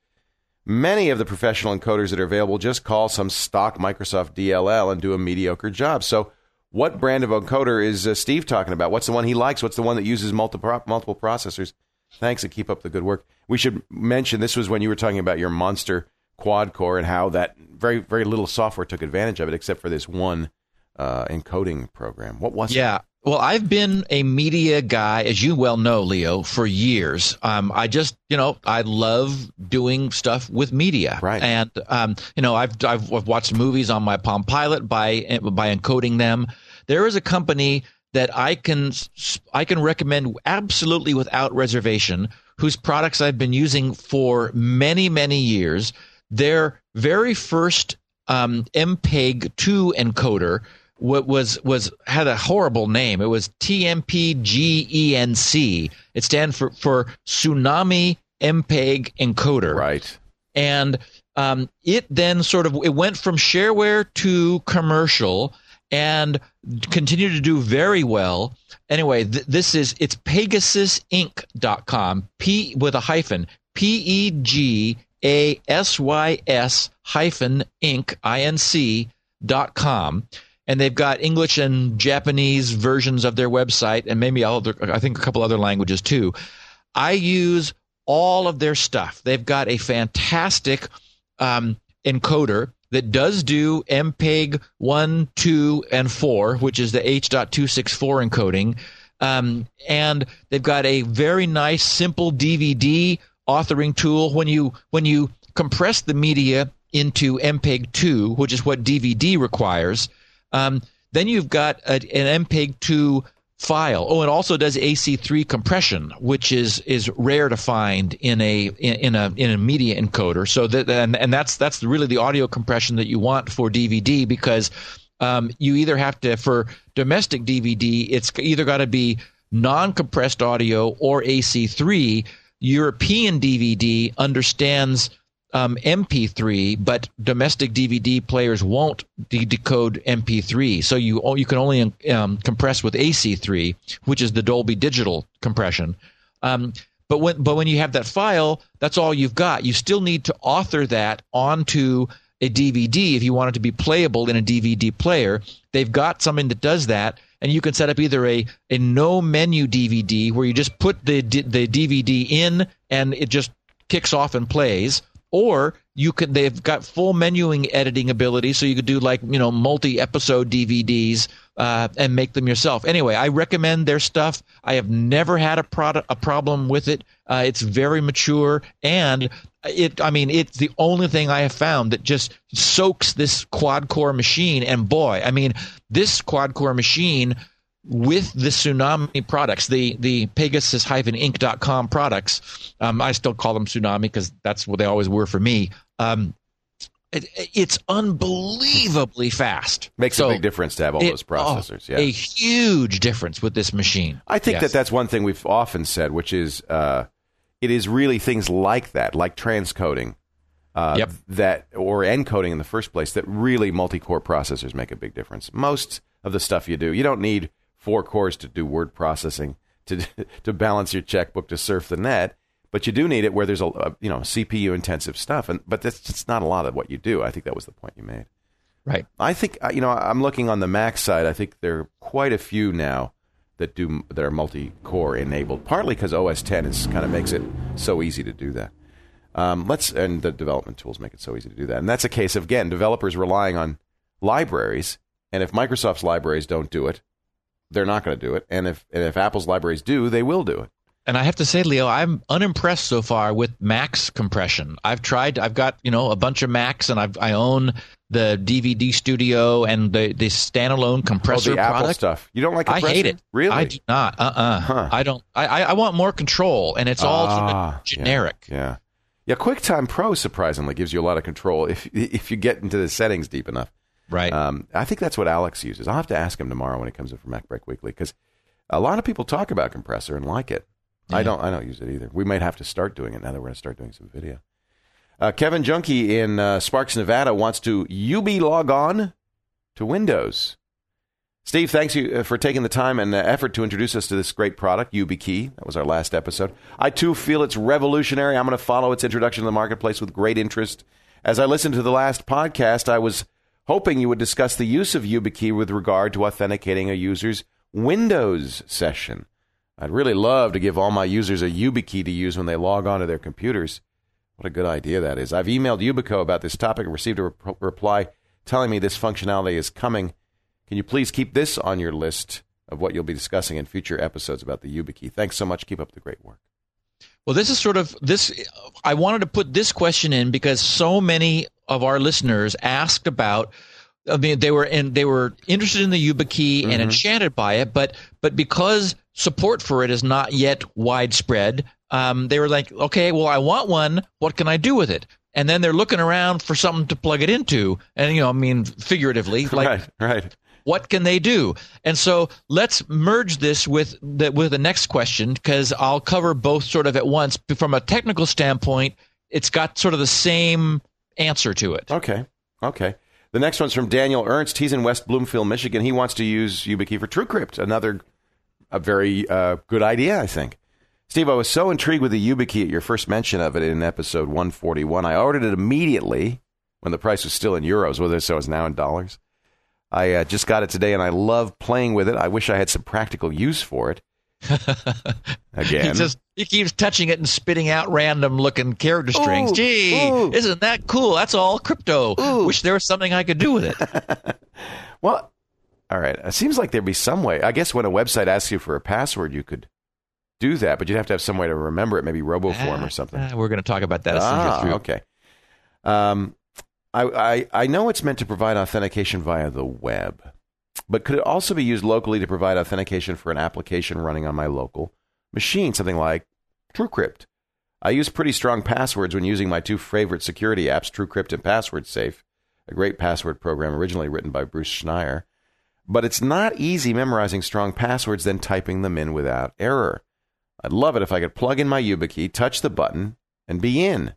Many of the professional encoders that are available just call some stock Microsoft DLL and do a mediocre job. So, what brand of encoder is uh, Steve talking about? What's the one he likes? What's the one that uses multiple multiple processors? Thanks and keep up the good work. We should mention this was when you were talking about your monster quad core and how that very very little software took advantage of it, except for this one uh, encoding program. What was it? Yeah. Well, I've been a media guy, as you well know, Leo, for years. Um, I just, you know, I love doing stuff with media. Right. And, um, you know, I've, I've I've watched movies on my Palm Pilot by by encoding them. There is a company that I can I can recommend absolutely without reservation, whose products I've been using for many many years. Their very first um, MPEG two encoder what was was had a horrible name. It was TMPGENC. It stands for for Tsunami MPEG encoder. Right. And um, it then sort of it went from shareware to commercial and continue to do very well. Anyway, th- this is it's PegasysInc.com. P with a hyphen. P E G A S Y S hyphen Inc. I N C dot com. And they've got English and Japanese versions of their website, and maybe other, I think a couple other languages too. I use all of their stuff. They've got a fantastic um, encoder that does do MPEG 1, 2, and 4, which is the H.264 encoding. Um, and they've got a very nice, simple DVD authoring tool. When you when you compress the media into MPEG 2, which is what DVD requires, um, then you've got a, an MPEG 2 file. Oh, it also does AC3 compression, which is is rare to find in a in, in a in a media encoder. So that and, and that's that's really the audio compression that you want for DVD because um, you either have to for domestic DVD, it's either got to be non-compressed audio or AC3. European DVD understands um, MP3, but domestic DVD players won't de- decode MP3. So you you can only um, compress with AC3, which is the Dolby Digital compression. Um, but when but when you have that file, that's all you've got. You still need to author that onto a DVD if you want it to be playable in a DVD player. They've got something that does that, and you can set up either a, a no menu DVD where you just put the the DVD in and it just kicks off and plays, or you could they've got full menuing editing ability so you could do like you know multi episode dvds uh, and make them yourself. Anyway i recommend their stuff. I have never had a product a problem with it. Uh, it's very mature and it i mean it's the only thing i have found that just soaks this quad core machine. And boy i mean this quad core machine with the tsunami products, the the Pegasys-Inc.com products, um, I still call them tsunami because that's what they always were for me. Um, it, it's unbelievably fast. Makes So a big difference to have all it- those processors. oh, yeah. a huge difference with this machine. I think Yes. that that's one thing we've often said, which is uh, it is really things like that, like transcoding, uh, Yep. that or encoding in the first place, that really multi-core processors make a big difference. Most of the stuff you do, you don't need four cores to do word processing to to balance your checkbook to surf the net, but you do need it where there's a, you know CPU intensive stuff, and but that's just not a lot of what you do. I think that was the point you made. right. I think uh, you know I'm looking on the Mac side. I think there are quite a few now that do that are multi-core enabled. Partly because OS 10 is kind of makes it so easy to do that. Um, let's and the development tools make it so easy to do that. And that's a case of again developers relying on libraries. And if Microsoft's libraries don't do it, they're not going to do it. And if and if Apple's libraries do, they will do it. And I have to say, Leo, I'm unimpressed so far with Mac's compression. I've tried. I've got you know a bunch of Macs, and I've I own the DVD Studio and the the standalone Oh, compressor the Apple product. stuff. You don't like it. I hate it. Really? I do not. Uh uh Huh. I don't. I, I want more control, and it's all Ah, generic. Yeah. yeah. Yeah, QuickTime Pro surprisingly gives you a lot of control if if you get into the settings deep enough. Right. Um, I think that's what Alex uses. I'll have to ask him tomorrow when he comes in for MacBreak Weekly because a lot of people talk about compressor and like it. I don't. I don't use it either. We might have to start doing it now that we're going to start doing some video. Uh, Kevin Junkie in uh, Sparks, Nevada wants to UB log on to Windows. Steve, thanks you uh, for taking the time and uh, effort to introduce us to this great product, YubiKey. That was our last episode. I too feel it's revolutionary. I'm going to follow its introduction to the marketplace with great interest. As I listened to the last podcast, I was hoping you would discuss the use of YubiKey with regard to authenticating a user's Windows session. I'd really love to give all my users a YubiKey to use when they log on to their computers. What a good idea that is. I've emailed Yubico about this topic and received a rep- reply telling me this functionality is coming. Can you please keep this on your list of what you'll be discussing in future episodes about the YubiKey? Thanks so much. Keep up the great work. Well, this is sort of this. I wanted to put this question in because so many of our listeners asked about. I mean, they were in, they were interested in the YubiKey and enchanted by it, but but because support for it is not yet widespread, um, they were like, okay, well, I want one. What can I do with it? And then they're looking around for something to plug it into, and you know, I mean, figuratively, like right, right. what can they do? And so let's merge this with the with the next question because I'll cover both sort of at once. From a technical standpoint, it's got sort of the same answer to it. Okay, okay. The next one's from Daniel Ernst. He's in West Bloomfield, Michigan. He wants to use YubiKey for TrueCrypt. Another a very uh, good idea, I think. Steve, I was so intrigued with the YubiKey at your first mention of it in episode 141. I ordered it immediately when the price was still in euros, whether so it's now in dollars. I uh, just got it today, and I love playing with it. I wish I had some practical use for it. Again, He just he keeps touching it and spitting out random looking character strings. Ooh, Gee, ooh. isn't that cool? That's all crypto. Ooh. Wish there was something I could do with it. Well, all right. It seems like there'd be some way. I guess when a website asks you for a password, you could do that, but you'd have to have some way to remember it, maybe RoboForm or something. Ah, we're going to talk about that as soon as ah, okay. Um, I, I I know it's meant to provide authentication via the web, but could it also be used locally to provide authentication for an application running on my local machine, something like TrueCrypt? I use pretty strong passwords when using my two favorite security apps, TrueCrypt and PasswordSafe, a great password program originally written by Bruce Schneier. But it's not easy memorizing strong passwords, then typing them in without error. I'd love it if I could plug in my YubiKey, touch the button, and be in.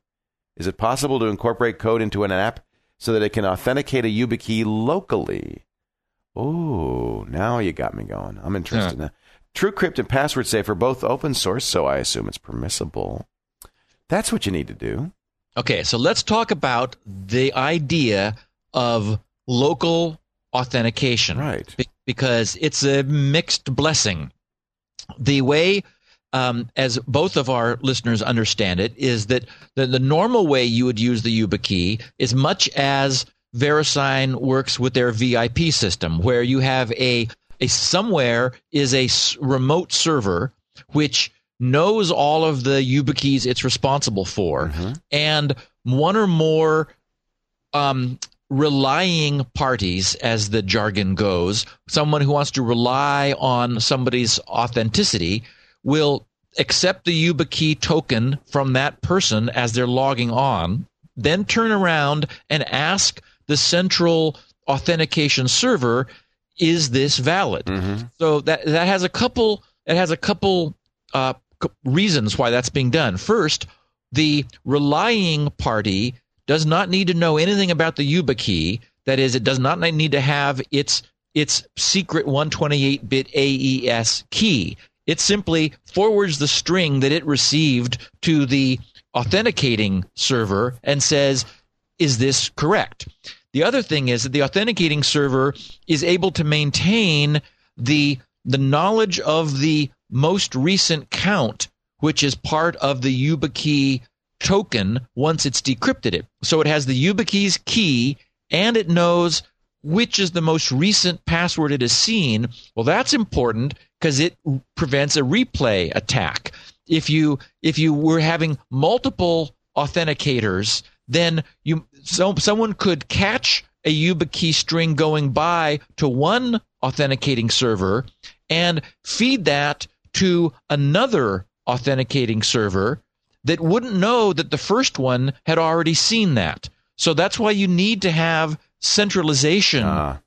Is it possible to incorporate code into an app so that it can authenticate a YubiKey locally? Oh, now you got me going. I'm interested now. TrueCrypt and Password Safe are both open source, so I assume it's permissible. That's what you need to do. Okay, so let's talk about the idea of local authentication. Right. Be- because it's a mixed blessing. The way um, as both of our listeners understand it, is that the, the normal way you would use the YubiKey is much as VeriSign works with their VIP system, where you have a, a somewhere is a remote server which knows all of the YubiKeys it's responsible for, mm-hmm. and one or more um, relying parties, as the jargon goes, someone who wants to rely on somebody's authenticity, will accept the YubiKey token from that person as they're logging on, then turn around and ask the central authentication server, "Is this valid?" Mm-hmm. So that that has a couple. It has a couple uh, reasons why that's being done. First, the relying party does not need to know anything about the YubiKey. That is, it does not need to have its its secret 128-bit AES key. It simply forwards the string that it received to the authenticating server and says, "Is this correct?" The other thing is that the authenticating server is able to maintain the the knowledge of the most recent count, which is part of the YubiKey token once it's decrypted it. So it has the YubiKey's key and it knows which is the most recent password it has seen. Well, that's important because it prevents a replay attack. If you if you were having multiple authenticators, then you so someone could catch a YubiKey string going by to one authenticating server and feed that to another authenticating server that wouldn't know that the first one had already seen that. So that's why you need to have centralization uh,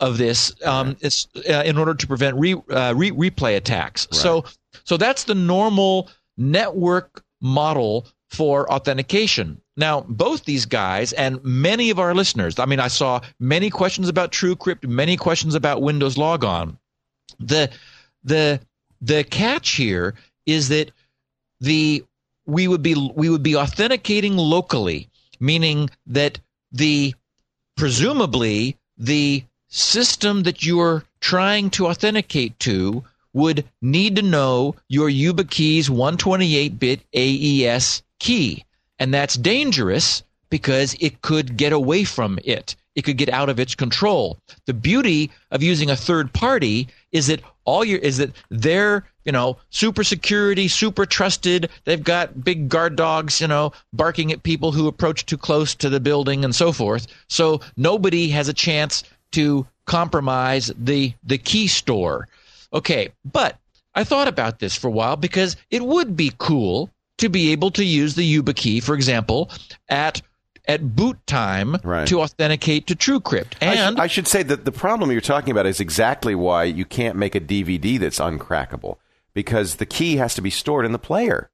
of this um, right. uh, in order to prevent re, uh, re, replay attacks. Right. So so that's the normal network model for authentication. Now, both these guys and many of our listeners, I mean, I saw many questions about TrueCrypt, many questions about Windows Logon. The the the catch here is that the we would be we would be authenticating locally, meaning that the presumably the system that you're trying to authenticate to would need to know your YubiKey's 128-bit AES key, and that's dangerous because it could get away from it. It could get out of its control. The beauty of using a third party is that all your is that they're you know super security, super trusted. They've got big guard dogs, you know, barking at people who approach too close to the building and so forth. So nobody has a chance to compromise the the key store. Okay, but I thought about this for a while because it would be cool to be able to use the YubiKey, for example, at at boot time right. to authenticate to TrueCrypt. And I, sh- I, should say that the problem you're talking about is exactly why you can't make a DVD that's uncrackable because the key has to be stored in the player.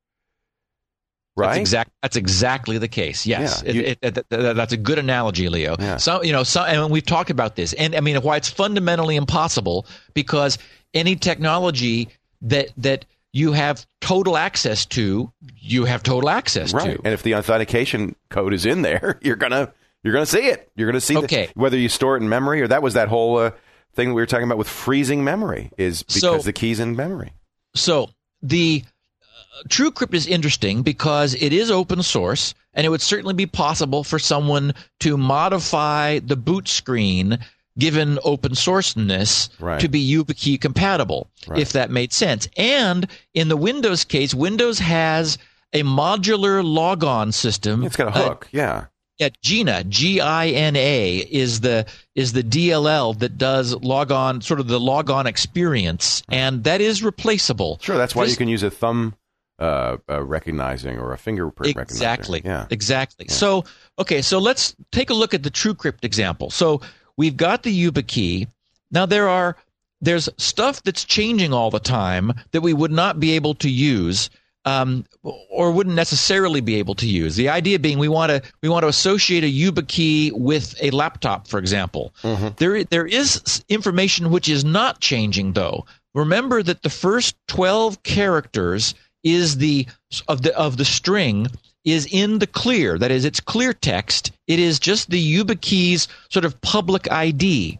Right. That's, exact, that's exactly the case. Yes, yeah, you, it, it, it, that's a good analogy, Leo. Yeah. So you know, so, and we've talked about this, and I mean, why it's fundamentally impossible because any technology that that you have total access to, you have total access right. to. And if the authentication code is in there, you're gonna you're gonna see it. You're gonna see okay. The, whether you store it in memory or that was that whole uh, thing we were talking about with freezing memory is because so, the key's in memory. So the uh, TrueCrypt is interesting because it is open source, and it would certainly be possible for someone to modify the boot screen given open sourceness right. to be YubiKey compatible, right. if that made sense. And in the Windows case, Windows has a modular logon system. It's got a hook, uh, yeah. Yeah, GINA, G I N A is the is the DLL that does logon sort of the logon experience, and that is replaceable. Sure, that's why this, you can use a thumb uh, uh, recognizing or a fingerprint recognizing exactly, recognizer. Yeah. Exactly. Yeah. So, okay, so let's take a look at the TrueCrypt example. So we've got the YubiKey. Now there are there's stuff that's changing all the time that we would not be able to use um, or wouldn't necessarily be able to use. The idea being we want to we want to associate a YubiKey with a laptop, for example. Mm-hmm. There there is information which is not changing though. Remember that the first 12 characters is the of the of the string is in the clear. That is, it's clear text. It is just the YubiKey's sort of public ID.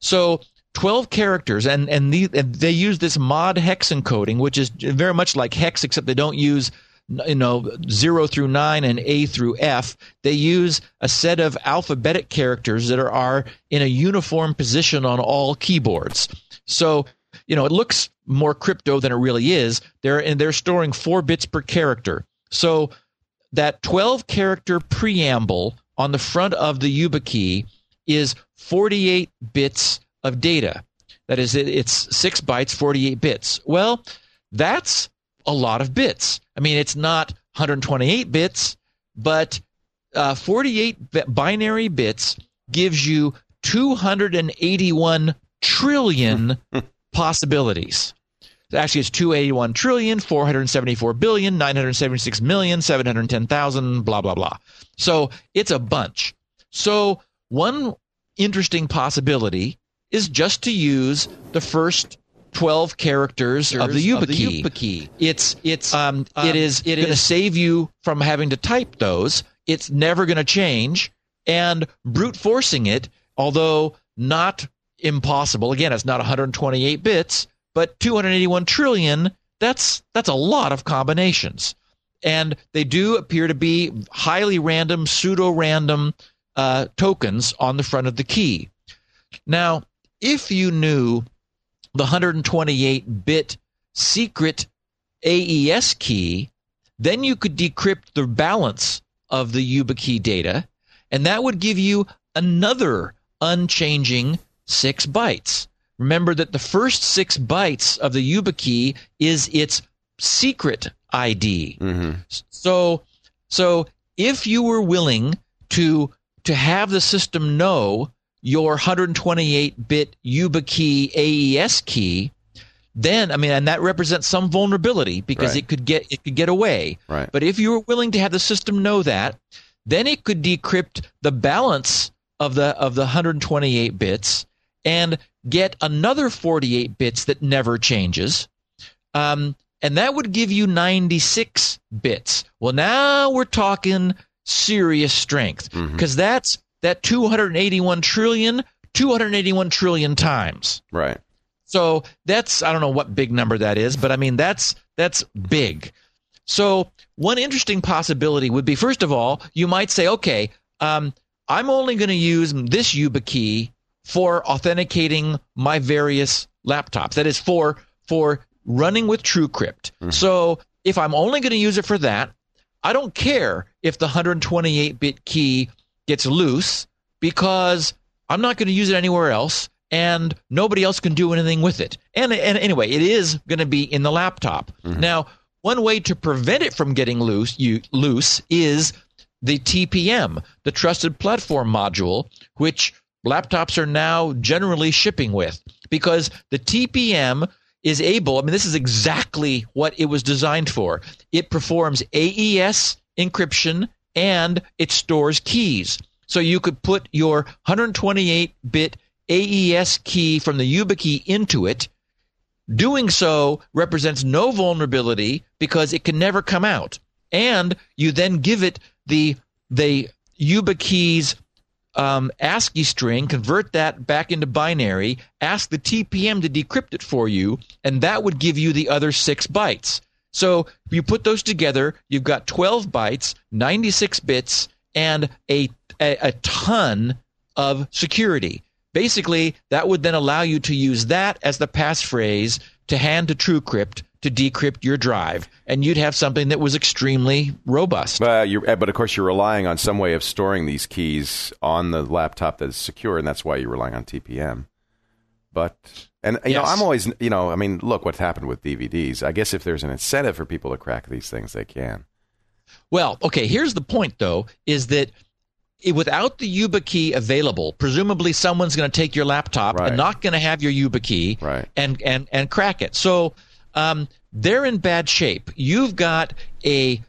So 12 characters, and and, the, and they use this mod hex encoding, which is very much like hex, except they don't use you know zero through nine and A through F. They use a set of alphabetic characters that are, are in a uniform position on all keyboards. So you know it looks more crypto than it really is. They're and they're storing four bits per character. So that 12 character preamble on the front of the YubiKey is 48 bits of data. That is, it's six bytes, 48 bits. Well, that's a lot of bits. I mean, it's not 128 bits, but uh, 48 binary bits gives you 281 trillion possibilities. Actually, it's 281 trillion, 474 billion, 976 million, 710,000, blah, blah, blah. So it's a bunch. So, one interesting possibility is just to use the first 12 characters of the YubiKey. key. It's it's um, um it is it going to save you from having to type those. It's never going to change and brute forcing it, although not impossible. Again, it's not 128 bits, but 281 trillion. That's that's a lot of combinations, and they do appear to be highly random, pseudo-random uh, tokens on the front of the key. Now, if you knew the 128 bit secret AES key, then you could decrypt the balance of the YubiKey data, and that would give you another unchanging six bytes. Remember that the first six bytes of the YubiKey is its secret ID. Mm-hmm. So, so if you were willing to to have the system know your 128 bit YubiKey AES key, then I mean, and that represents some vulnerability because right. it could get it could get away. Right. But if you were willing to have the system know that, then it could decrypt the balance of the of the 128 bits and get another 48 bits that never changes. Um, and that would give you 96 bits. Well, now we're talking serious strength because mm-hmm. that's that 281 trillion 281 trillion times. Right. So that's I don't know what big number that is, but I mean that's that's big. So one interesting possibility would be first of all, you might say, okay, um, I'm only going to use this YubiKey for authenticating my various laptops. That is for for running with TrueCrypt. Mm-hmm. So if I'm only going to use it for that, I don't care if the 128 bit key gets loose because I'm not going to use it anywhere else and nobody else can do anything with it. And, and anyway, it is going to be in the laptop. Mm-hmm. Now, one way to prevent it from getting loose, you, loose is the TPM, the Trusted Platform Module, which laptops are now generally shipping with because the TPM is able, I mean, this is exactly what it was designed for. It performs AES encryption and it stores keys. So you could put your 128 bit AES key from the YubiKey into it. Doing so represents no vulnerability because it can never come out. And you then give it the the YubiKey's um, ASCII string, convert that back into binary, ask the TPM to decrypt it for you, and that would give you the other six bytes. So you put those together, you've got 12 bytes, 96 bits, and a, a, a ton of security. Basically, that would then allow you to use that as the passphrase to hand to TrueCrypt to decrypt your drive, and you'd have something that was extremely robust. Uh, but of course, you're relying on some way of storing these keys on the laptop that is secure, and that's why you're relying on TPM. But and you yes. know, I'm always you know, I mean, look what's happened with DVDs. I guess if there's an incentive for people to crack these things, they can. Well, okay. Here's the point, though, is that without the YubiKey available, presumably someone's going to take your laptop right. and not going to have your YubiKey right. and and and crack it. So um, they're in bad shape. You've got a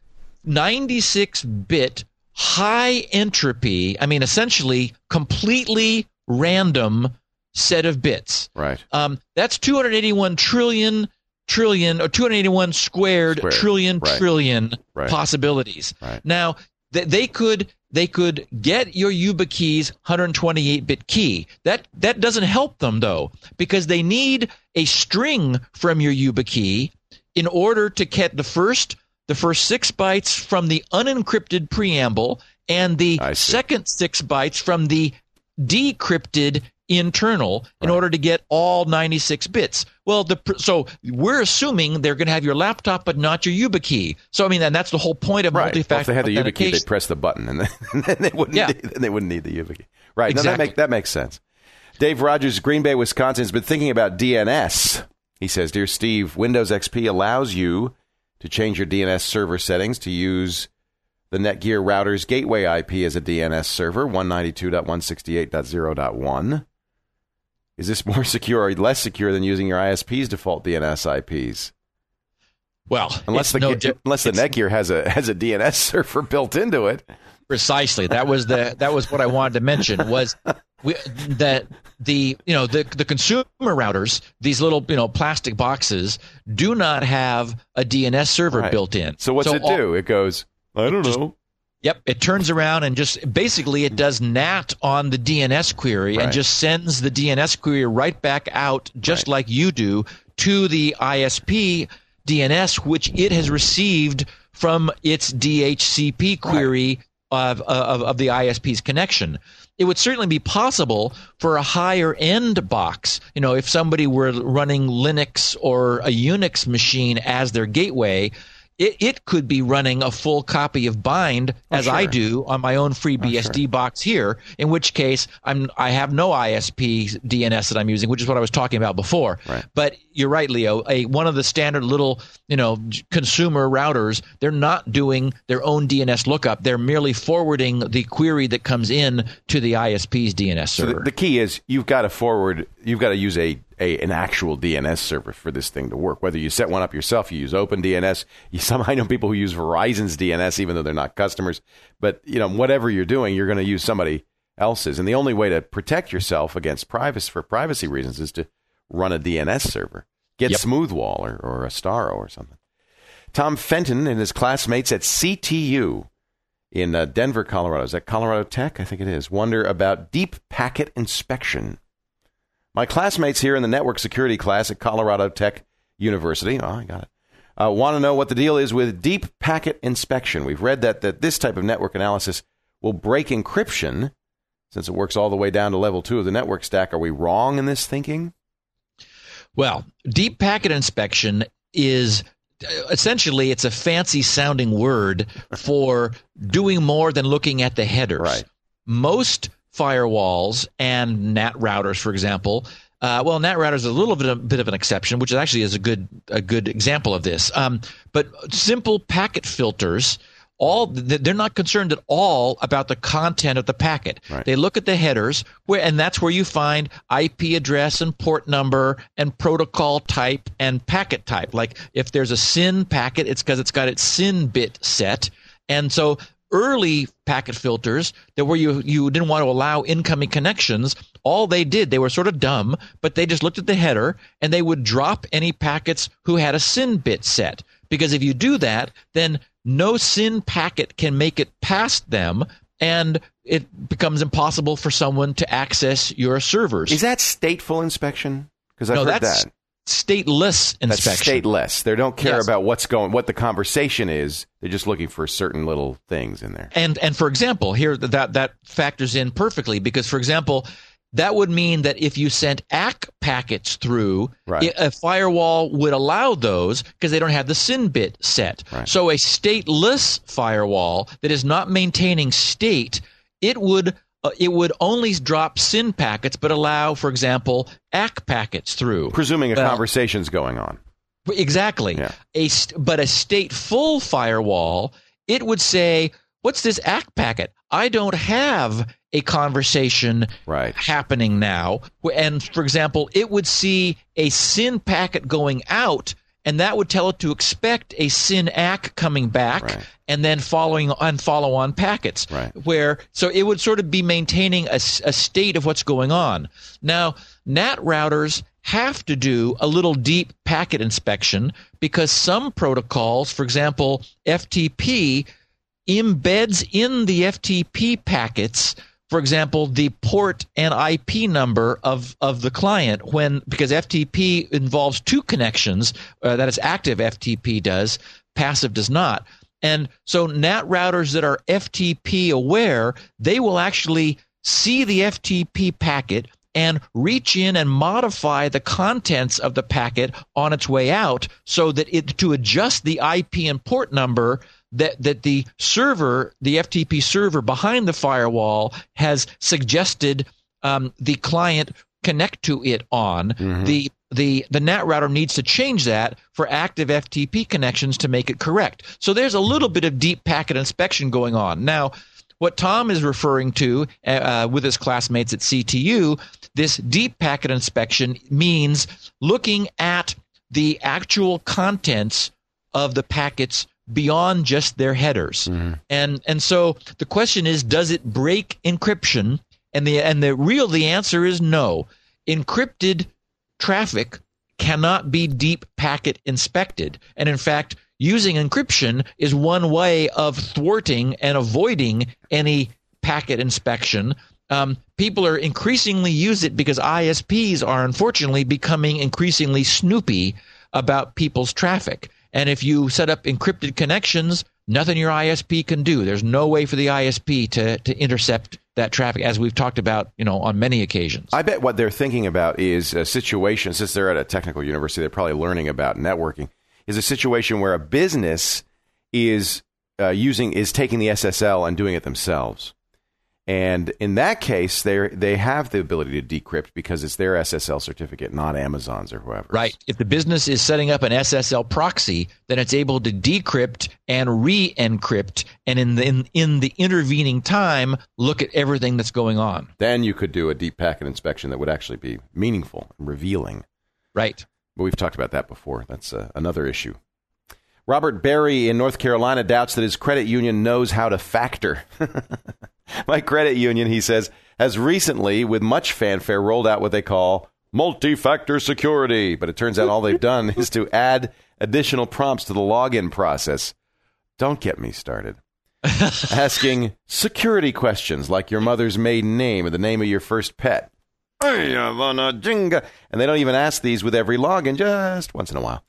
96-bit high entropy. I mean, essentially completely random set of bits. Right. Um, that's 281 trillion trillion or 281 squared, squared. trillion right. trillion right. possibilities. Right. Now, th- they could they could get your YubiKey's 128-bit key. That that doesn't help them though, because they need a string from your YubiKey in order to get the first the first six bytes from the unencrypted preamble and the second six bytes from the decrypted internal in right. order to get all 96 bits. Well, the so we're assuming they're going to have your laptop, but not your YubiKey. So I mean, and that's the whole point of right. multi-factor. Well, if they had the YubiKey, they'd press the button, and then, and then they wouldn't. Yeah. Need, they wouldn't need the YubiKey. Right. Exactly. No, that, make, that makes sense. Dave Rogers, Green Bay, Wisconsin, has been thinking about DNS. He says, "Dear Steve, Windows XP allows you to change your DNS server settings to use." The Netgear router's gateway IP as a DNS server, 192.168.0.1. Is this more secure or less secure than using your ISP's default DNS IPs? Well, unless the no, unless the Netgear has a has a DNS server built into it. Precisely. That was the that was what I wanted to mention was we, that the you know the the consumer routers these little you know plastic boxes do not have a DNS server right. built in. So what's so it do? It goes I don't know. Yep, it turns around and just basically it does NAT on the DNS query right. and just sends the DNS query right back out, just right. like you do, to the ISP DNS, which it has received from its DHCP query right. of, of, of the ISP's connection. It would certainly be possible for a higher end box. You know, if somebody were running Linux or a Unix machine as their gateway, it, it could be running a full copy of Bind oh, as sure. I do on my own FreeBSD oh, sure. box here. In which case, I'm I have no ISP DNS that I'm using, which is what I was talking about before. Right. But you're right, Leo. A one of the standard little you know consumer routers, they're not doing their own DNS lookup. They're merely forwarding the query that comes in to the ISP's DNS server. So the, the key is you've got to forward. You've got to use a a, an actual DNS server for this thing to work. Whether you set one up yourself, you use OpenDNS. You, some I know people who use Verizon's DNS, even though they're not customers. But you know, whatever you're doing, you're going to use somebody else's. And the only way to protect yourself against privacy for privacy reasons is to run a DNS server. Get yep. Smoothwall or, or Astaro or something. Tom Fenton and his classmates at CTU in uh, Denver, Colorado. Is that Colorado Tech? I think it is. Wonder about deep packet inspection. My classmates here in the network security class at Colorado Tech University, oh, I got it, uh, want to know what the deal is with deep packet inspection. We've read that, that this type of network analysis will break encryption since it works all the way down to level two of the network stack. Are we wrong in this thinking? Well, deep packet inspection is essentially it's a fancy sounding word for doing more than looking at the headers. Right. Most firewalls and NAT routers, for example. Uh, well, NAT routers is a little bit of, bit of an exception, which actually is a good a good example of this. Um, but simple packet filters, all they're not concerned at all about the content of the packet. Right. They look at the headers, where and that's where you find IP address and port number and protocol type and packet type. Like if there's a SYN packet, it's because it's got its SYN bit set. And so early packet filters that where you you didn't want to allow incoming connections. All they did they were sort of dumb but they just looked at the header and they would drop any packets who had a SYN bit set. Because if you do that then no SYN packet can make it past them and it becomes impossible for someone to access your servers. Is that stateful inspection? Because i've no, heard that stateless inspection. That's stateless. They don't care yes. about what's going, what the conversation is. They're just looking for certain little things in there. And and for example, here that that factors in perfectly because, for example, that would mean that if you sent ACK packets through, right. a firewall would allow those because they don't have the SYN bit set. Right. So a stateless firewall that is not maintaining state, it would uh, it would only drop SYN packets, but allow, for example, ACK packets through. Presuming a uh, conversation's going on. Exactly. Yeah. A but a stateful firewall, it would say, "What's this ACK packet? I don't have a conversation right. happening now." And for example, it would see a SYN packet going out, and that would tell it to expect a SYN ACK coming back, right and then following on follow on packets. Right. Where so it would sort of be maintaining a, a state of what's going on. Now, NAT routers have to do a little deep packet inspection because some protocols, for example, FTP, embeds in the FTP packets for example, the port and IP number of, of the client when because FTP involves two connections, uh, that is active FTP does, passive does not. And so NAT routers that are FTP aware, they will actually see the FTP packet and reach in and modify the contents of the packet on its way out so that it to adjust the IP and port number that that the server, the FTP server behind the firewall, has suggested um, the client connect to it on. Mm-hmm. The the the NAT router needs to change that for active FTP connections to make it correct. So there's a little bit of deep packet inspection going on now. What Tom is referring to uh, uh with his classmates at CTU, this deep packet inspection means looking at the actual contents of the packets beyond just their headers. Mm-hmm. And and so the question is does it break encryption? And the and the real the answer is no. Encrypted traffic cannot be deep packet inspected. And in fact, using encryption is one way of thwarting and avoiding any packet inspection. Um, people are increasingly use it because ISPs are unfortunately becoming increasingly snoopy about people's traffic. And if you set up encrypted connections, nothing your ISP can do. There's no way for the ISP to, to intercept that traffic, as we've talked about, you know, on many occasions. I bet what they're thinking about is a situation, since they're at a technical university, they're probably learning about networking, is a situation where a business is uh, using, is taking the SSL and doing it themselves. And in that case, they they have the ability to decrypt because it's their SSL certificate, not Amazon's or whoever. Right. If the business is setting up an SSL proxy, then it's able to decrypt and re-encrypt, and in the in, in the intervening time, look at everything that's going on. Then you could do a deep packet inspection that would actually be meaningful and revealing. Right. But we've talked about that before. That's uh, another issue. Robert Berry in North Carolina doubts that his credit union knows how to factor. My credit union, he says, has recently, with much fanfare, rolled out what they call multi factor security. But it turns out all they've done is to add additional prompts to the login process. Don't get me started. Asking security questions like your mother's maiden name or the name of your first pet. And they don't even ask these with every login, just once in a while.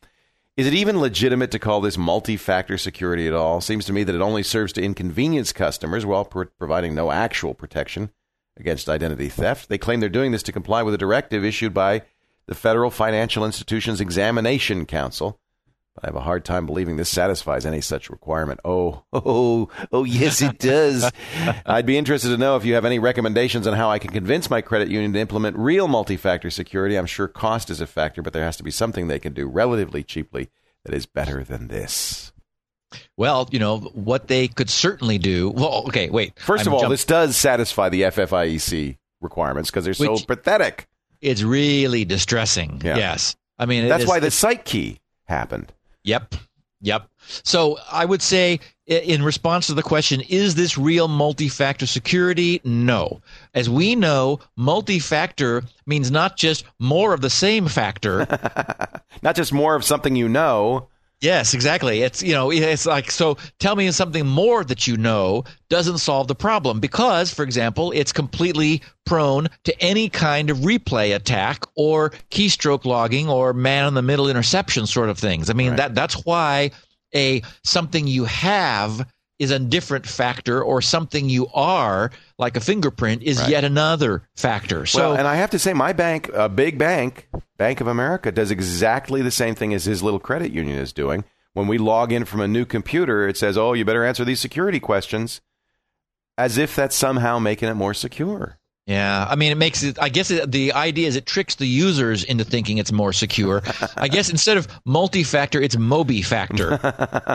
Is it even legitimate to call this multi factor security at all? Seems to me that it only serves to inconvenience customers while pro- providing no actual protection against identity theft. They claim they're doing this to comply with a directive issued by the Federal Financial Institutions Examination Council. I have a hard time believing this satisfies any such requirement. Oh, oh, oh, yes, it does. I'd be interested to know if you have any recommendations on how I can convince my credit union to implement real multi factor security. I'm sure cost is a factor, but there has to be something they can do relatively cheaply that is better than this. Well, you know, what they could certainly do. Well, okay, wait. 1st of all, jump- this does satisfy the FFIEC requirements because they're so pathetic. It's really distressing. Yeah. Yes. I mean, that's is, why the site key happened. Yep. Yep. So I would say, in response to the question, is this real multi factor security? No. As we know, multi factor means not just more of the same factor, not just more of something you know, Yes, exactly. It's you know, it's like so tell me something more that you know doesn't solve the problem because for example, it's completely prone to any kind of replay attack or keystroke logging or man in the middle interception sort of things. I mean, right. that that's why a something you have is a different factor or something you are like a fingerprint is right. yet another factor. So well, and i have to say my bank a big bank bank of america does exactly the same thing as his little credit union is doing. When we log in from a new computer it says oh you better answer these security questions as if that's somehow making it more secure yeah, I mean, it makes it. I guess it, the idea is it tricks the users into thinking it's more secure. I guess instead of multi-factor, it's Moby factor.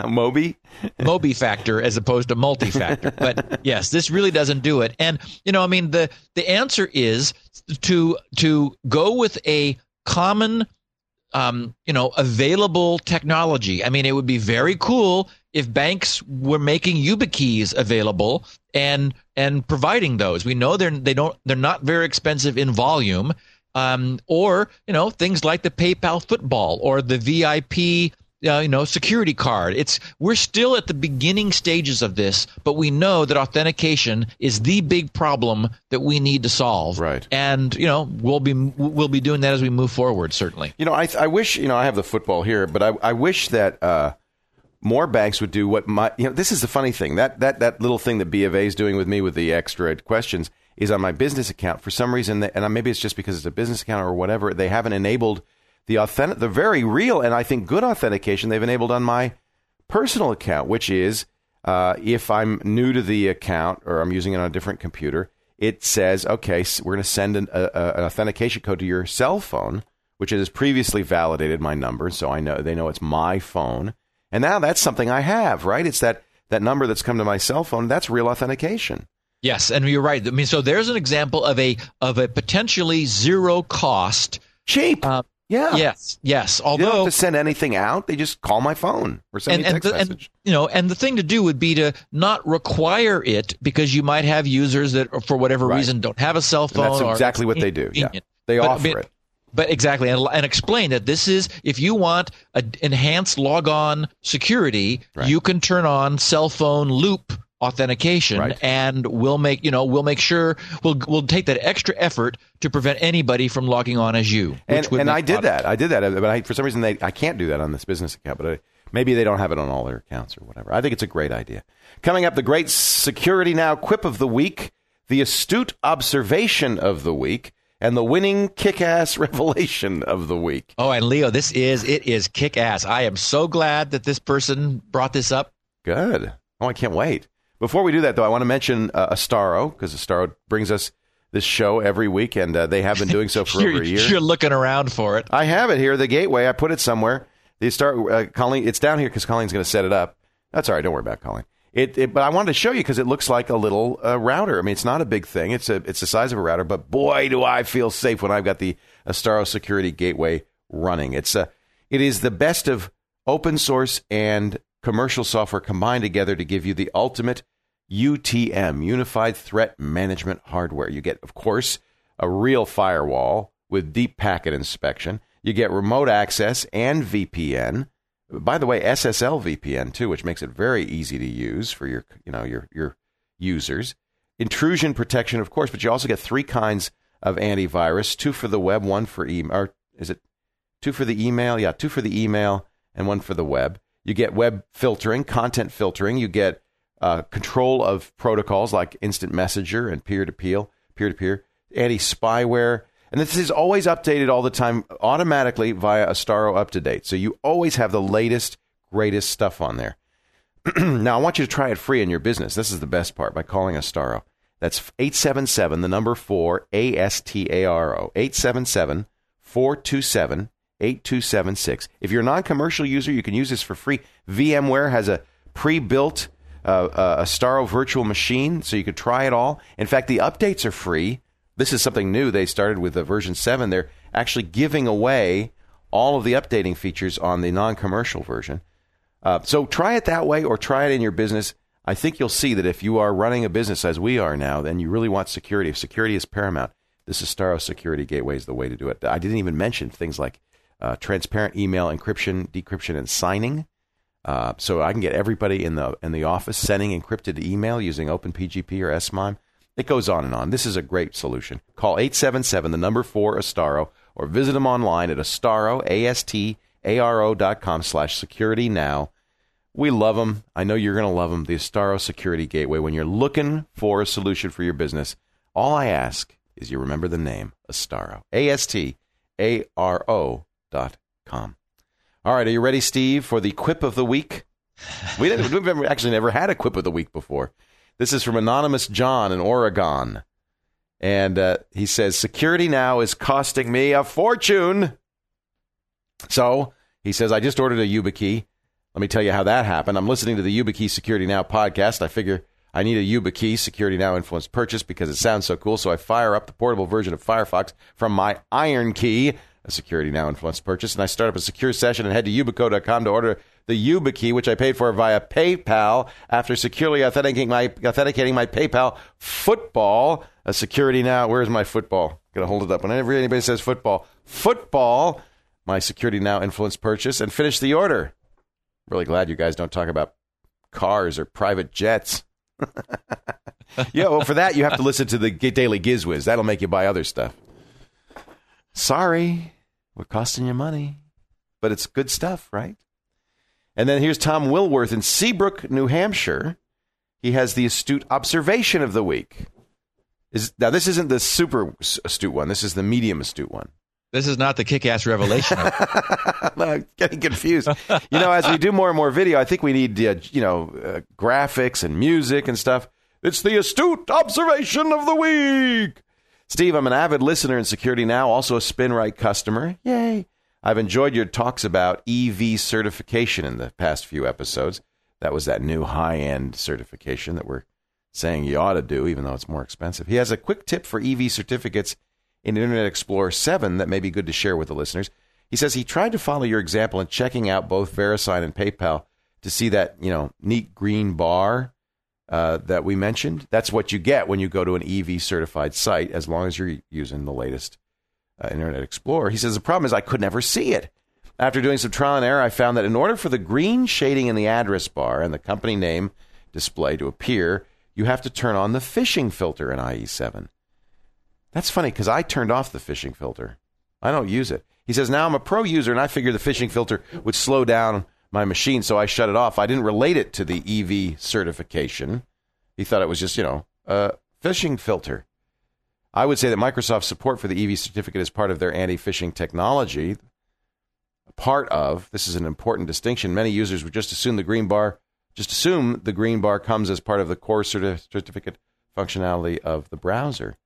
Moby, Moby factor, as opposed to multi-factor. But yes, this really doesn't do it. And you know, I mean, the the answer is to to go with a common um, you know, available technology. I mean, it would be very cool if banks were making YubiKeys available and and providing those. We know they're they don't they're not very expensive in volume. Um, or you know things like the PayPal football or the VIP uh, you know, security card. It's we're still at the beginning stages of this, but we know that authentication is the big problem that we need to solve. Right. And you know, we'll be we'll be doing that as we move forward. Certainly. You know, I I wish you know I have the football here, but I I wish that. Uh, more banks would do what my you know this is the funny thing. That that that little thing that B of A is doing with me with the extra questions is on my business account for some reason they, and maybe it's just because it's a business account or whatever they haven't enabled the authentic the very real and I think good authentication they've enabled on my personal account which is uh, if I'm new to the account or I'm using it on a different computer it says okay so we're going to send an, a, an authentication code to your cell phone which has previously validated my number so I know they know it's my phone and now that's something I have, right? It's that that number that's come to my cell phone. That's real authentication. Yes, and you're right. I mean, so there's an example of a of a potentially zero cost, cheap. Uh, yeah. Yes. Yes. Although you don't have to send anything out, they just call my phone or send and, me a text and the, message. And, you know, and the thing to do would be to not require it because you might have users that, for whatever right. reason, don't have a cell phone. And that's exactly what they do. Yeah. They but, offer it. But exactly, and, and, explain that this is if you want an enhanced logon security, right. you can turn on cell phone loop authentication, right. and we'll make you know we'll make sure we'll we'll take that extra effort to prevent anybody from logging on as you. And, and I did that. I did that, uh, but I, for some reason they I can't do that on this business account, but I, maybe they don't have it on all their accounts or whatever. I think it's a great idea. Coming up, the great security now quip of the week, the astute observation of the week and the winning kick-ass revelation of the week. Oh, and Leo, this is it is kick-ass. I am so glad that this person brought this up. Good. Oh, I can't wait. Before we do that, though, I want to mention uh, Astaro because Astaro brings us this show every week, and uh, they have been doing so for over a year. You're looking around for it. I have it here, the gateway. I put it somewhere. The Astaro, uh, Colleen, it's down here because Colleen's going to set it up. That's all right. Don't worry about Colleen. It, it, but I wanted to show you because it looks like a little uh, router. I mean, it's not a big thing. It's a it's the size of a router, but boy, do I feel safe when I've got the Astaro Security Gateway running. It's a it is the best of open source and commercial software combined together to give you the ultimate UTM, Unified Threat Management hardware. You get, of course, a real firewall with deep packet inspection. You get remote access and VPN. By the way, SSL VPN too, which makes it very easy to use for your, you know, your your users. Intrusion protection, of course, but you also get three kinds of antivirus: two for the web, one for email. Or is it two for the email? Yeah, two for the email and one for the web. You get web filtering, content filtering. You get uh, control of protocols like instant messenger and peer to peer, peer to peer, anti spyware. And this is always updated all the time automatically via Astaro Up to Date. So you always have the latest, greatest stuff on there. now, I want you to try it free in your business. This is the best part by calling Astaro. That's 877, the number 4, A S T A R O. 877 427 8276. If you're a non commercial user, you can use this for free. VMware has a pre built uh, uh, Astaro virtual machine, so you could try it all. In fact, the updates are free. This is something new. They started with the version 7. They're actually giving away all of the updating features on the non commercial version. Uh, so try it that way or try it in your business. I think you'll see that if you are running a business as we are now, then you really want security. If security is paramount, this Astaro Security Gateway is the way to do it. I didn't even mention things like uh, transparent email encryption, decryption, and signing. Uh, so I can get everybody in the in the office sending encrypted email using OpenPGP or SMIME. It goes on and on. This is a great solution. Call 877, the number 4, Astaro, or visit them online at Astaro, A-S-T-A-R-O dot com slash security now. We love them. I know you're going to love them. The Astaro Security Gateway. When you're looking for a solution for your business, all I ask is you remember the name, Astaro. A-S-T-A-R-O dot com. All right, are you ready, Steve, for the quip of the week? We didn't, we've actually never had a quip of the week before. This is from Anonymous John in Oregon. And uh, he says, Security now is costing me a fortune. So he says, I just ordered a YubiKey. Let me tell you how that happened. I'm listening to the YubiKey Security Now podcast. I figure I need a YubiKey Security Now influence purchase because it sounds so cool. So I fire up the portable version of Firefox from my IronKey, a Security Now influence purchase, and I start up a secure session and head to yubico.com to order the YubiKey, which I paid for via PayPal after securely authenticating my authenticating my PayPal football. A Security Now, where's my football? Gonna hold it up whenever anybody says football. Football, my Security Now influence purchase, and finish the order. Really glad you guys don't talk about cars or private jets. yeah, well, for that you have to listen to the Daily Gizwiz. That'll make you buy other stuff. Sorry, we're costing you money, but it's good stuff, right? And then here's Tom Wilworth in Seabrook, New Hampshire. He has the astute observation of the week. Is now this isn't the super astute one. This is the medium astute one. This is not the kick-ass revelation. I'm getting confused. You know, as we do more and more video, I think we need uh, you know uh, graphics and music and stuff. It's the astute observation of the week. Steve, I'm an avid listener in Security Now, also a SpinRite customer. Yay! I've enjoyed your talks about EV certification in the past few episodes. That was that new high-end certification that we're saying you ought to do, even though it's more expensive. He has a quick tip for EV certificates in Internet Explorer 7 that may be good to share with the listeners. He says he tried to follow your example in checking out both VeriSign and PayPal to see that, you know, neat green bar uh, that we mentioned. That's what you get when you go to an EV certified site, as long as you're using the latest uh, Internet Explorer. He says the problem is I could never see it. After doing some trial and error, I found that in order for the green shading in the address bar and the company name display to appear, you have to turn on the phishing filter in IE7. That's funny because I turned off the phishing filter. I don't use it. He says, now I'm a pro user and I figured the phishing filter would slow down my machine, so I shut it off. I didn't relate it to the EV certification. He thought it was just, you know, a phishing filter. I would say that Microsoft's support for the EV certificate is part of their anti phishing technology. Part of this is an important distinction. Many users would just assume the green bar, just assume the green bar comes as part of the core certi- certificate functionality of the browser.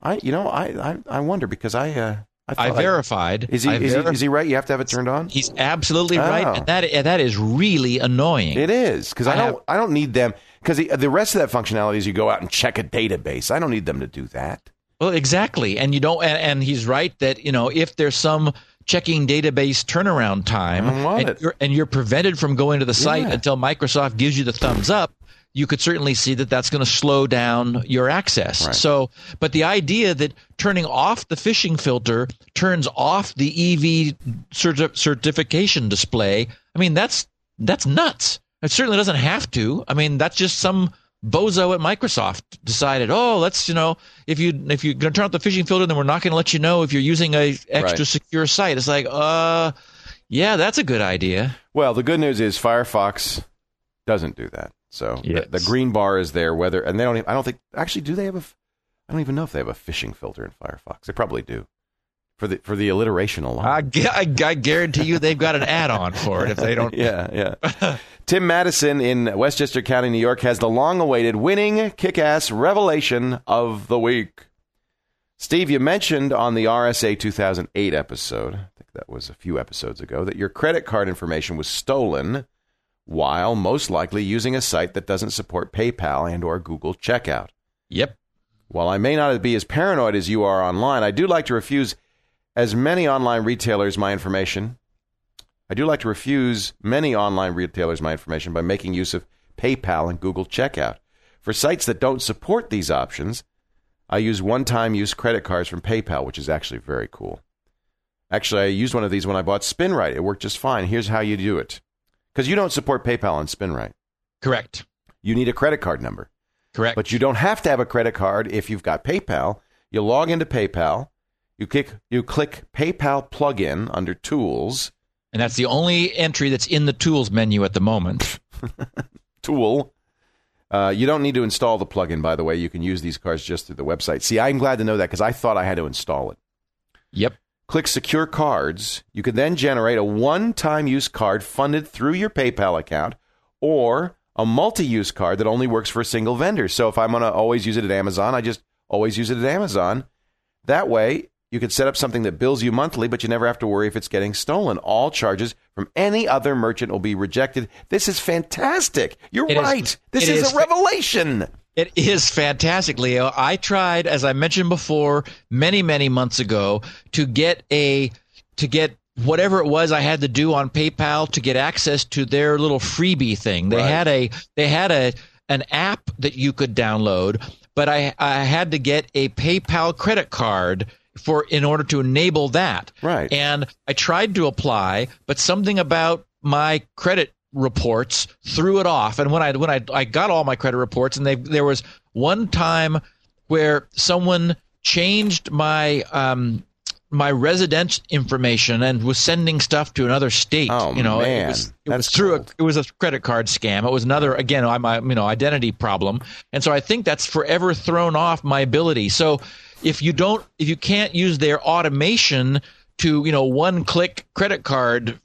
I, you know, I, I, I wonder because I, uh, I, I verified. I, is he is, he is he right? You have to have it turned on. He's absolutely oh. right, and that and that is really annoying. It is because I, I, don't have, I don't need them because the, uh, the rest of that functionality is you go out and check a database. I don't need them to do that. Well, exactly, and you don't. And, and he's right that you know if there's some checking database turnaround time, mm, and you're, and you're, prevented from going to the site yeah. until Microsoft gives you the thumbs up, you could certainly see that that's going to slow down your access. Right. So, but the idea that turning off the phishing filter turns off the EV certi- certification display, I mean, that's that's nuts. It certainly doesn't have to. I mean, that's just some bozo at Microsoft decided, oh, let's you know, if you if you're going to turn off the phishing filter, then we're not going to let you know if you're using a extra right. secure site. It's like, uh, yeah, that's a good idea. Well, the good news is Firefox doesn't do that. So yes. the, the, green bar is there. Whether and they don't. Even, I don't think actually. Do they have a? I don't even know if they have a phishing filter in Firefox. They probably do. For the for the alliteration alone, I, I, I guarantee you they've got an add-on for it if they don't. yeah, yeah. Tim Madison in Westchester County, New York, has the long-awaited winning kick-ass revelation of the week. Steve, you mentioned on the RSA 2008 episode, I think that was a few episodes ago, that your credit card information was stolen while most likely using a site that doesn't support PayPal and or Google Checkout. Yep. While I may not be as paranoid as you are online, I do like to refuse as many online retailers my information. I do like to refuse many online retailers my information by making use of PayPal and Google Checkout. For sites that don't support these options, I use one-time use credit cards from PayPal, which is actually very cool. Actually, I used one of these when I bought SpinRite. It worked just fine. Here's how you do it. Because you don't support PayPal on SpinRite. Correct. You need a credit card number. Correct. But you don't have to have a credit card if you've got PayPal. You log into PayPal. You click you click PayPal plugin under Tools. And that's the only entry that's in the Tools menu at the moment. Tool. Uh, you don't need to install the plugin, by the way. You can use these cards just through the website. See, I'm glad to know that because I thought I had to install it. Yep. Click Secure Cards. You can then generate a one time use card funded through your PayPal account or a multi use card that only works for a single vendor. So if I'm going to always use it at Amazon, I just always use it at Amazon. That way, you can set up something that bills you monthly, but you never have to worry if it's getting stolen. All charges from any other merchant will be rejected. This is fantastic. You're it right. Is, this is, is, a revelation. It is fantastic, Leo. I tried, as I mentioned before, many, many months ago, to get a to get whatever it was I had to do on PayPal to get access to their little freebie thing. They right. had a they had a an app that you could download, but I I had to get a PayPal credit card for in order to enable that. Right. And I tried to apply, but something about my credit reports threw it off. And when I when I I got all my credit reports, and they there was one time where someone changed my um my resident information and was sending stuff to another state. Oh, you know, man. it was, it was through a, it was a credit card scam. It was another again, I my you know identity problem, and so I think that's forever thrown off my ability. So if you don't, if you can't use their automation to you know one click credit card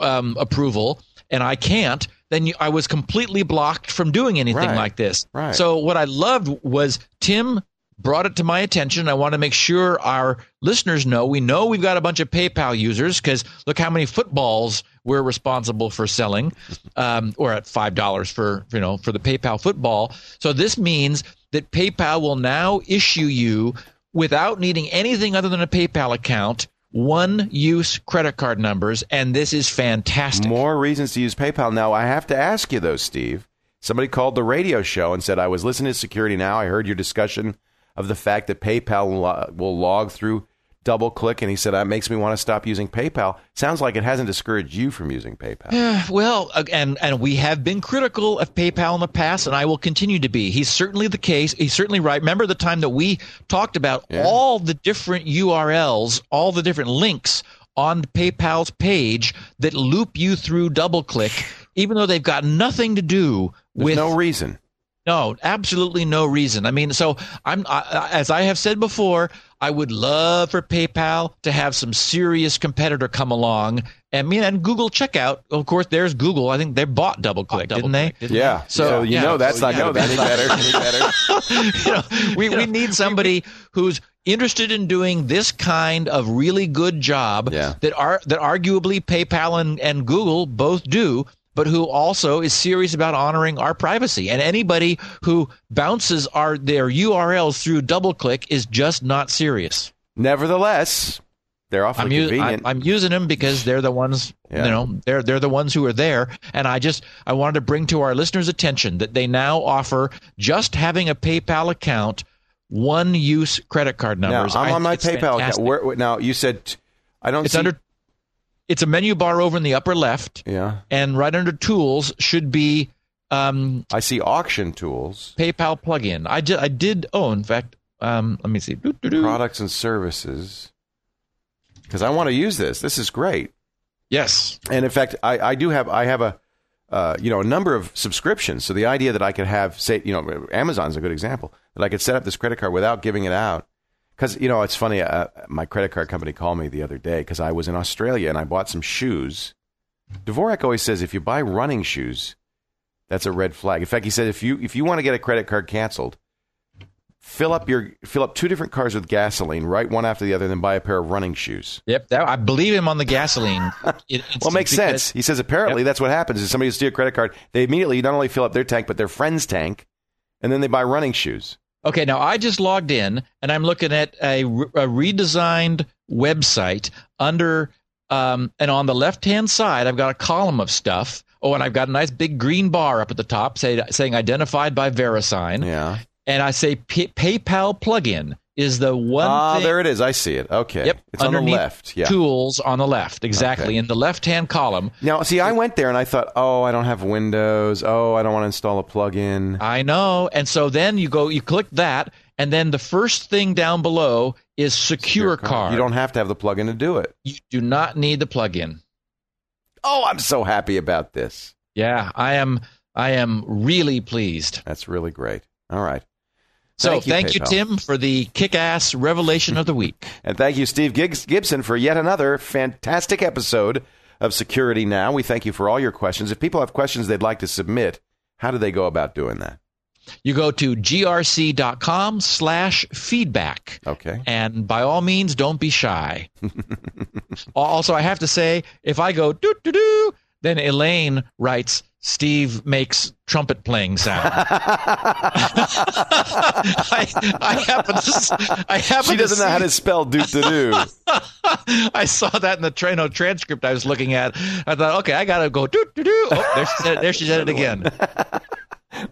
um, approval, and I can't, then you, I was completely blocked from doing anything Right. like this. Right. So what I loved was Tim brought it to my attention. I want to make sure our listeners know. We know we've got a bunch of PayPal users because look how many footballs we're responsible for selling, um, or at five dollars for you know for the PayPal football. So this means that PayPal will now issue you without needing anything other than a PayPal account. One use credit card numbers, and this is fantastic. More reasons to use PayPal. Now, I have to ask you, though, Steve. Somebody called the radio show and said, I was listening to Security Now. I heard your discussion of the fact that PayPal lo- will log through DoubleClick. And he said, that makes me want to stop using PayPal. Sounds like it hasn't discouraged you from using PayPal. Well, and and we have been critical of PayPal in the past, and I will continue to be. He's certainly the case. He's certainly right. Remember the time that we talked about Yeah. all the different URLs, all the different links on PayPal's page that loop you through DoubleClick, even though they've got nothing to do There's with no reason. no, absolutely no reason. I mean, so I'm I, as I have said before, I would love for PayPal to have some serious competitor come along. And I mean, and Google checkout, of course, there's Google. I think they bought DoubleClick, didn't they? Yeah. So, So, you yeah. know that's So, not yeah, going to be any better. Any better. you know, we, we need somebody who's interested in doing this kind of really good job Yeah. that are that arguably PayPal and, and Google both do, but who also is serious about honoring our privacy. And anybody who bounces our their URLs through DoubleClick is just not serious. Nevertheless, they're awfully I'm, u- convenient. I, am using them because they're the ones, Yeah. you know, they're they're the ones who are there. And I just I wanted to bring to our listeners' attention that they now offer just having a PayPal account, one use credit card now, numbers. I'm I on my PayPal fantastic. account. Where, where- now, you said, I don't It's see. under. It's a menu bar over in the upper left, yeah. and right under Tools should be um, I see auction tools, PayPal plugin. I did. I did. Oh, in fact, um, let me see. Doo-doo-doo. products and services. Because I want to use this. This is great. Yes. And in fact, I, I do have I have a uh, you know a number of subscriptions. So the idea that I could have say you know Amazon's a good example that I could set up this credit card without giving it out. Because you know it's funny. Uh, my credit card company called me the other day because I was in Australia and I bought some shoes. Dvorak always says if you buy running shoes, that's a red flag. In fact, he said if you if you want to get a credit card canceled, fill up your fill up two different cars with gasoline, right one after the other, then buy a pair of running shoes. Yep. That, I believe him on the gasoline. It, Well, it makes because- sense. He says apparently that's what happens is somebody steals steal a credit card. They immediately not only fill up their tank, but their friend's tank, and then they buy running shoes. Okay, now I just logged in and I'm looking at a, a redesigned website under, um, and on the left hand side, I've got a column of stuff. Oh, and I've got a nice big green bar up at the top say, saying identified by VeriSign. Yeah. And I say P- PayPal plugin is the one Ah, thing. there it is. I see it. Okay. Yep, It's on the left. Yeah. Tools on the left, exactly. Okay. In the left hand column. Now, see, I went there and I thought, oh, I don't have Windows. Oh, I don't want to install a plugin. I know. And so then you go, you click that, and then the first thing down below is Secure, Card. You don't have to have the plugin to do it. You do not need the plugin. Oh, I'm so happy about this. Yeah, I am. I am really pleased. That's really great. All right. So Thank you, thank you, Tim, for the kick-ass revelation of the week. And thank you, Steve Gibson, for yet another fantastic episode of Security Now. We thank you for all your questions. If people have questions they'd like to submit, how do they go about doing that? You go to grc.com slash feedback. Okay. And by all means, don't be shy. also, I have to say, if I go doo doo doo, then Elaine writes, Steve makes trumpet playing sound. I, I happen to, I happen She doesn't know how to spell doot to do. I saw that in the Trano transcript I was looking at. I thought, okay, I got to go doo doo doo. Oh, there she said it, there she said it again.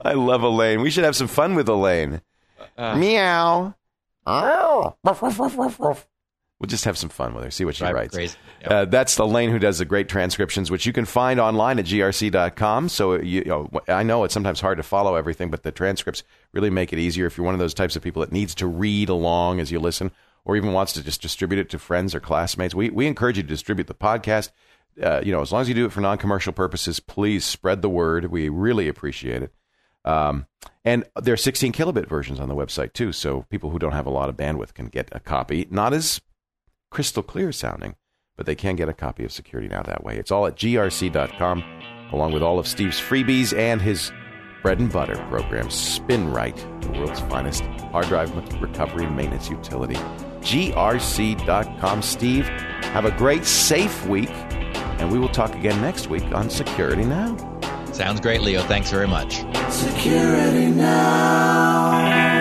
I love Elaine. We should have some fun with Elaine. Uh. Meow. We'll just have some fun with her. See what she Drive writes. crazy. Yep. Uh, that's Elaine who does the great transcriptions, which you can find online at grc.com. So you, you know, I know it's sometimes hard to follow everything, but the transcripts really make it easier if you're one of those types of people that needs to read along as you listen, or even wants to just distribute it to friends or classmates. We we encourage you to distribute the podcast. Uh, you know, as long as you do it for non-commercial purposes, please spread the word. We really appreciate it. Um, and there are 16 kilobit versions on the website too, so people who don't have a lot of bandwidth can get a copy. Not as crystal clear sounding, but they can get a copy of Security Now that way. It's all at grc.com, along with all of Steve's freebies and his bread and butter program, SpinRite, the world's finest hard drive recovery and maintenance utility. grc.com. Steve, have a great, safe week, and we will talk again next week on Security Now. Sounds great, Leo. Thanks very much. Security now.